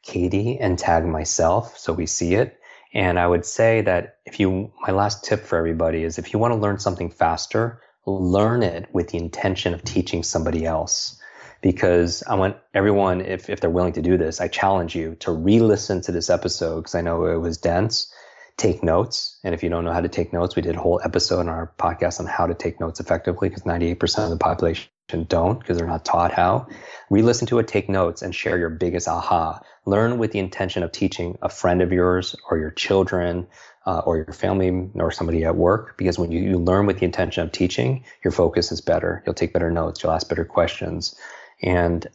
Katie and tag myself so we see it. And I would say that if you, my last tip for everybody is if you want to learn something faster, learn it with the intention of teaching somebody else because I want everyone, if, if they're willing to do this, I challenge you to re-listen to this episode because I know it was dense. Take notes. And if you don't know how to take notes, we did a whole episode on our podcast on how to take notes effectively because 98% of the population don't because they're not taught how. Re-listen to it, take notes and share your biggest aha. Learn with the intention of teaching a friend of yours or your children, uh, or your family or somebody at work because when you, you, learn with the intention of teaching your focus is better you'll take better notes you'll ask better questions and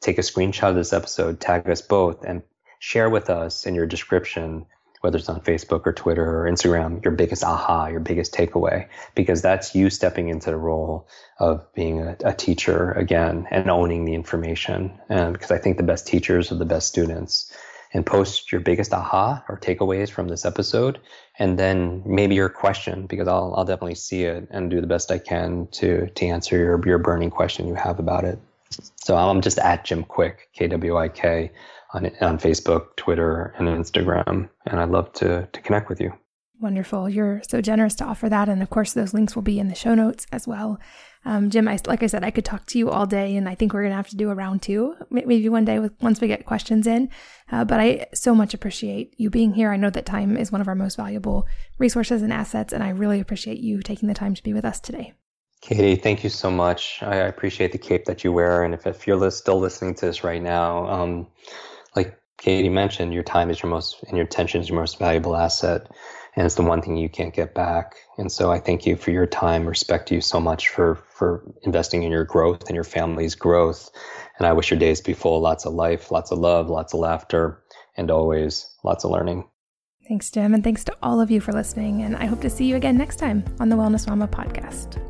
take a screenshot of this episode, tag us both, and share with us in your description, whether it's on Facebook or Twitter or Instagram, your biggest aha, your biggest takeaway, because that's you stepping into the role of being a, a teacher again and owning the information. And because I think the best teachers are the best students. And post your biggest aha or takeaways from this episode, and then maybe your question, because I'll I'll definitely see it and do the best I can to to answer your your burning question you have about it. So I'm just at Jim Kwik, K W I K, on on Facebook, Twitter, and Instagram, and I'd love to to connect with you. Wonderful. You're so generous to offer that. And of course, those links will be in the show notes as well. Um, Jim, I, like I said, I could talk to you all day, and I think we're going to have to do a round two, maybe one day with, once we get questions in. Uh, but I so much appreciate you being here. I know that time is one of our most valuable resources and assets, and I really appreciate you taking the time to be with us today. Katie, thank you so much. I appreciate the cape that you wear. And if, if you're still listening to this right now, um, like Katie mentioned, your time is your most, and your attention is your most valuable asset and it's the one thing you can't get back. And so I thank you for your time, respect you so much for for investing in your growth and your family's growth. And I wish your days be full, lots of life, lots of love, lots of laughter, and always lots of learning. Thanks, Jim, and thanks to all of you for listening. And I hope to see you again next time on the Wellness Mama podcast.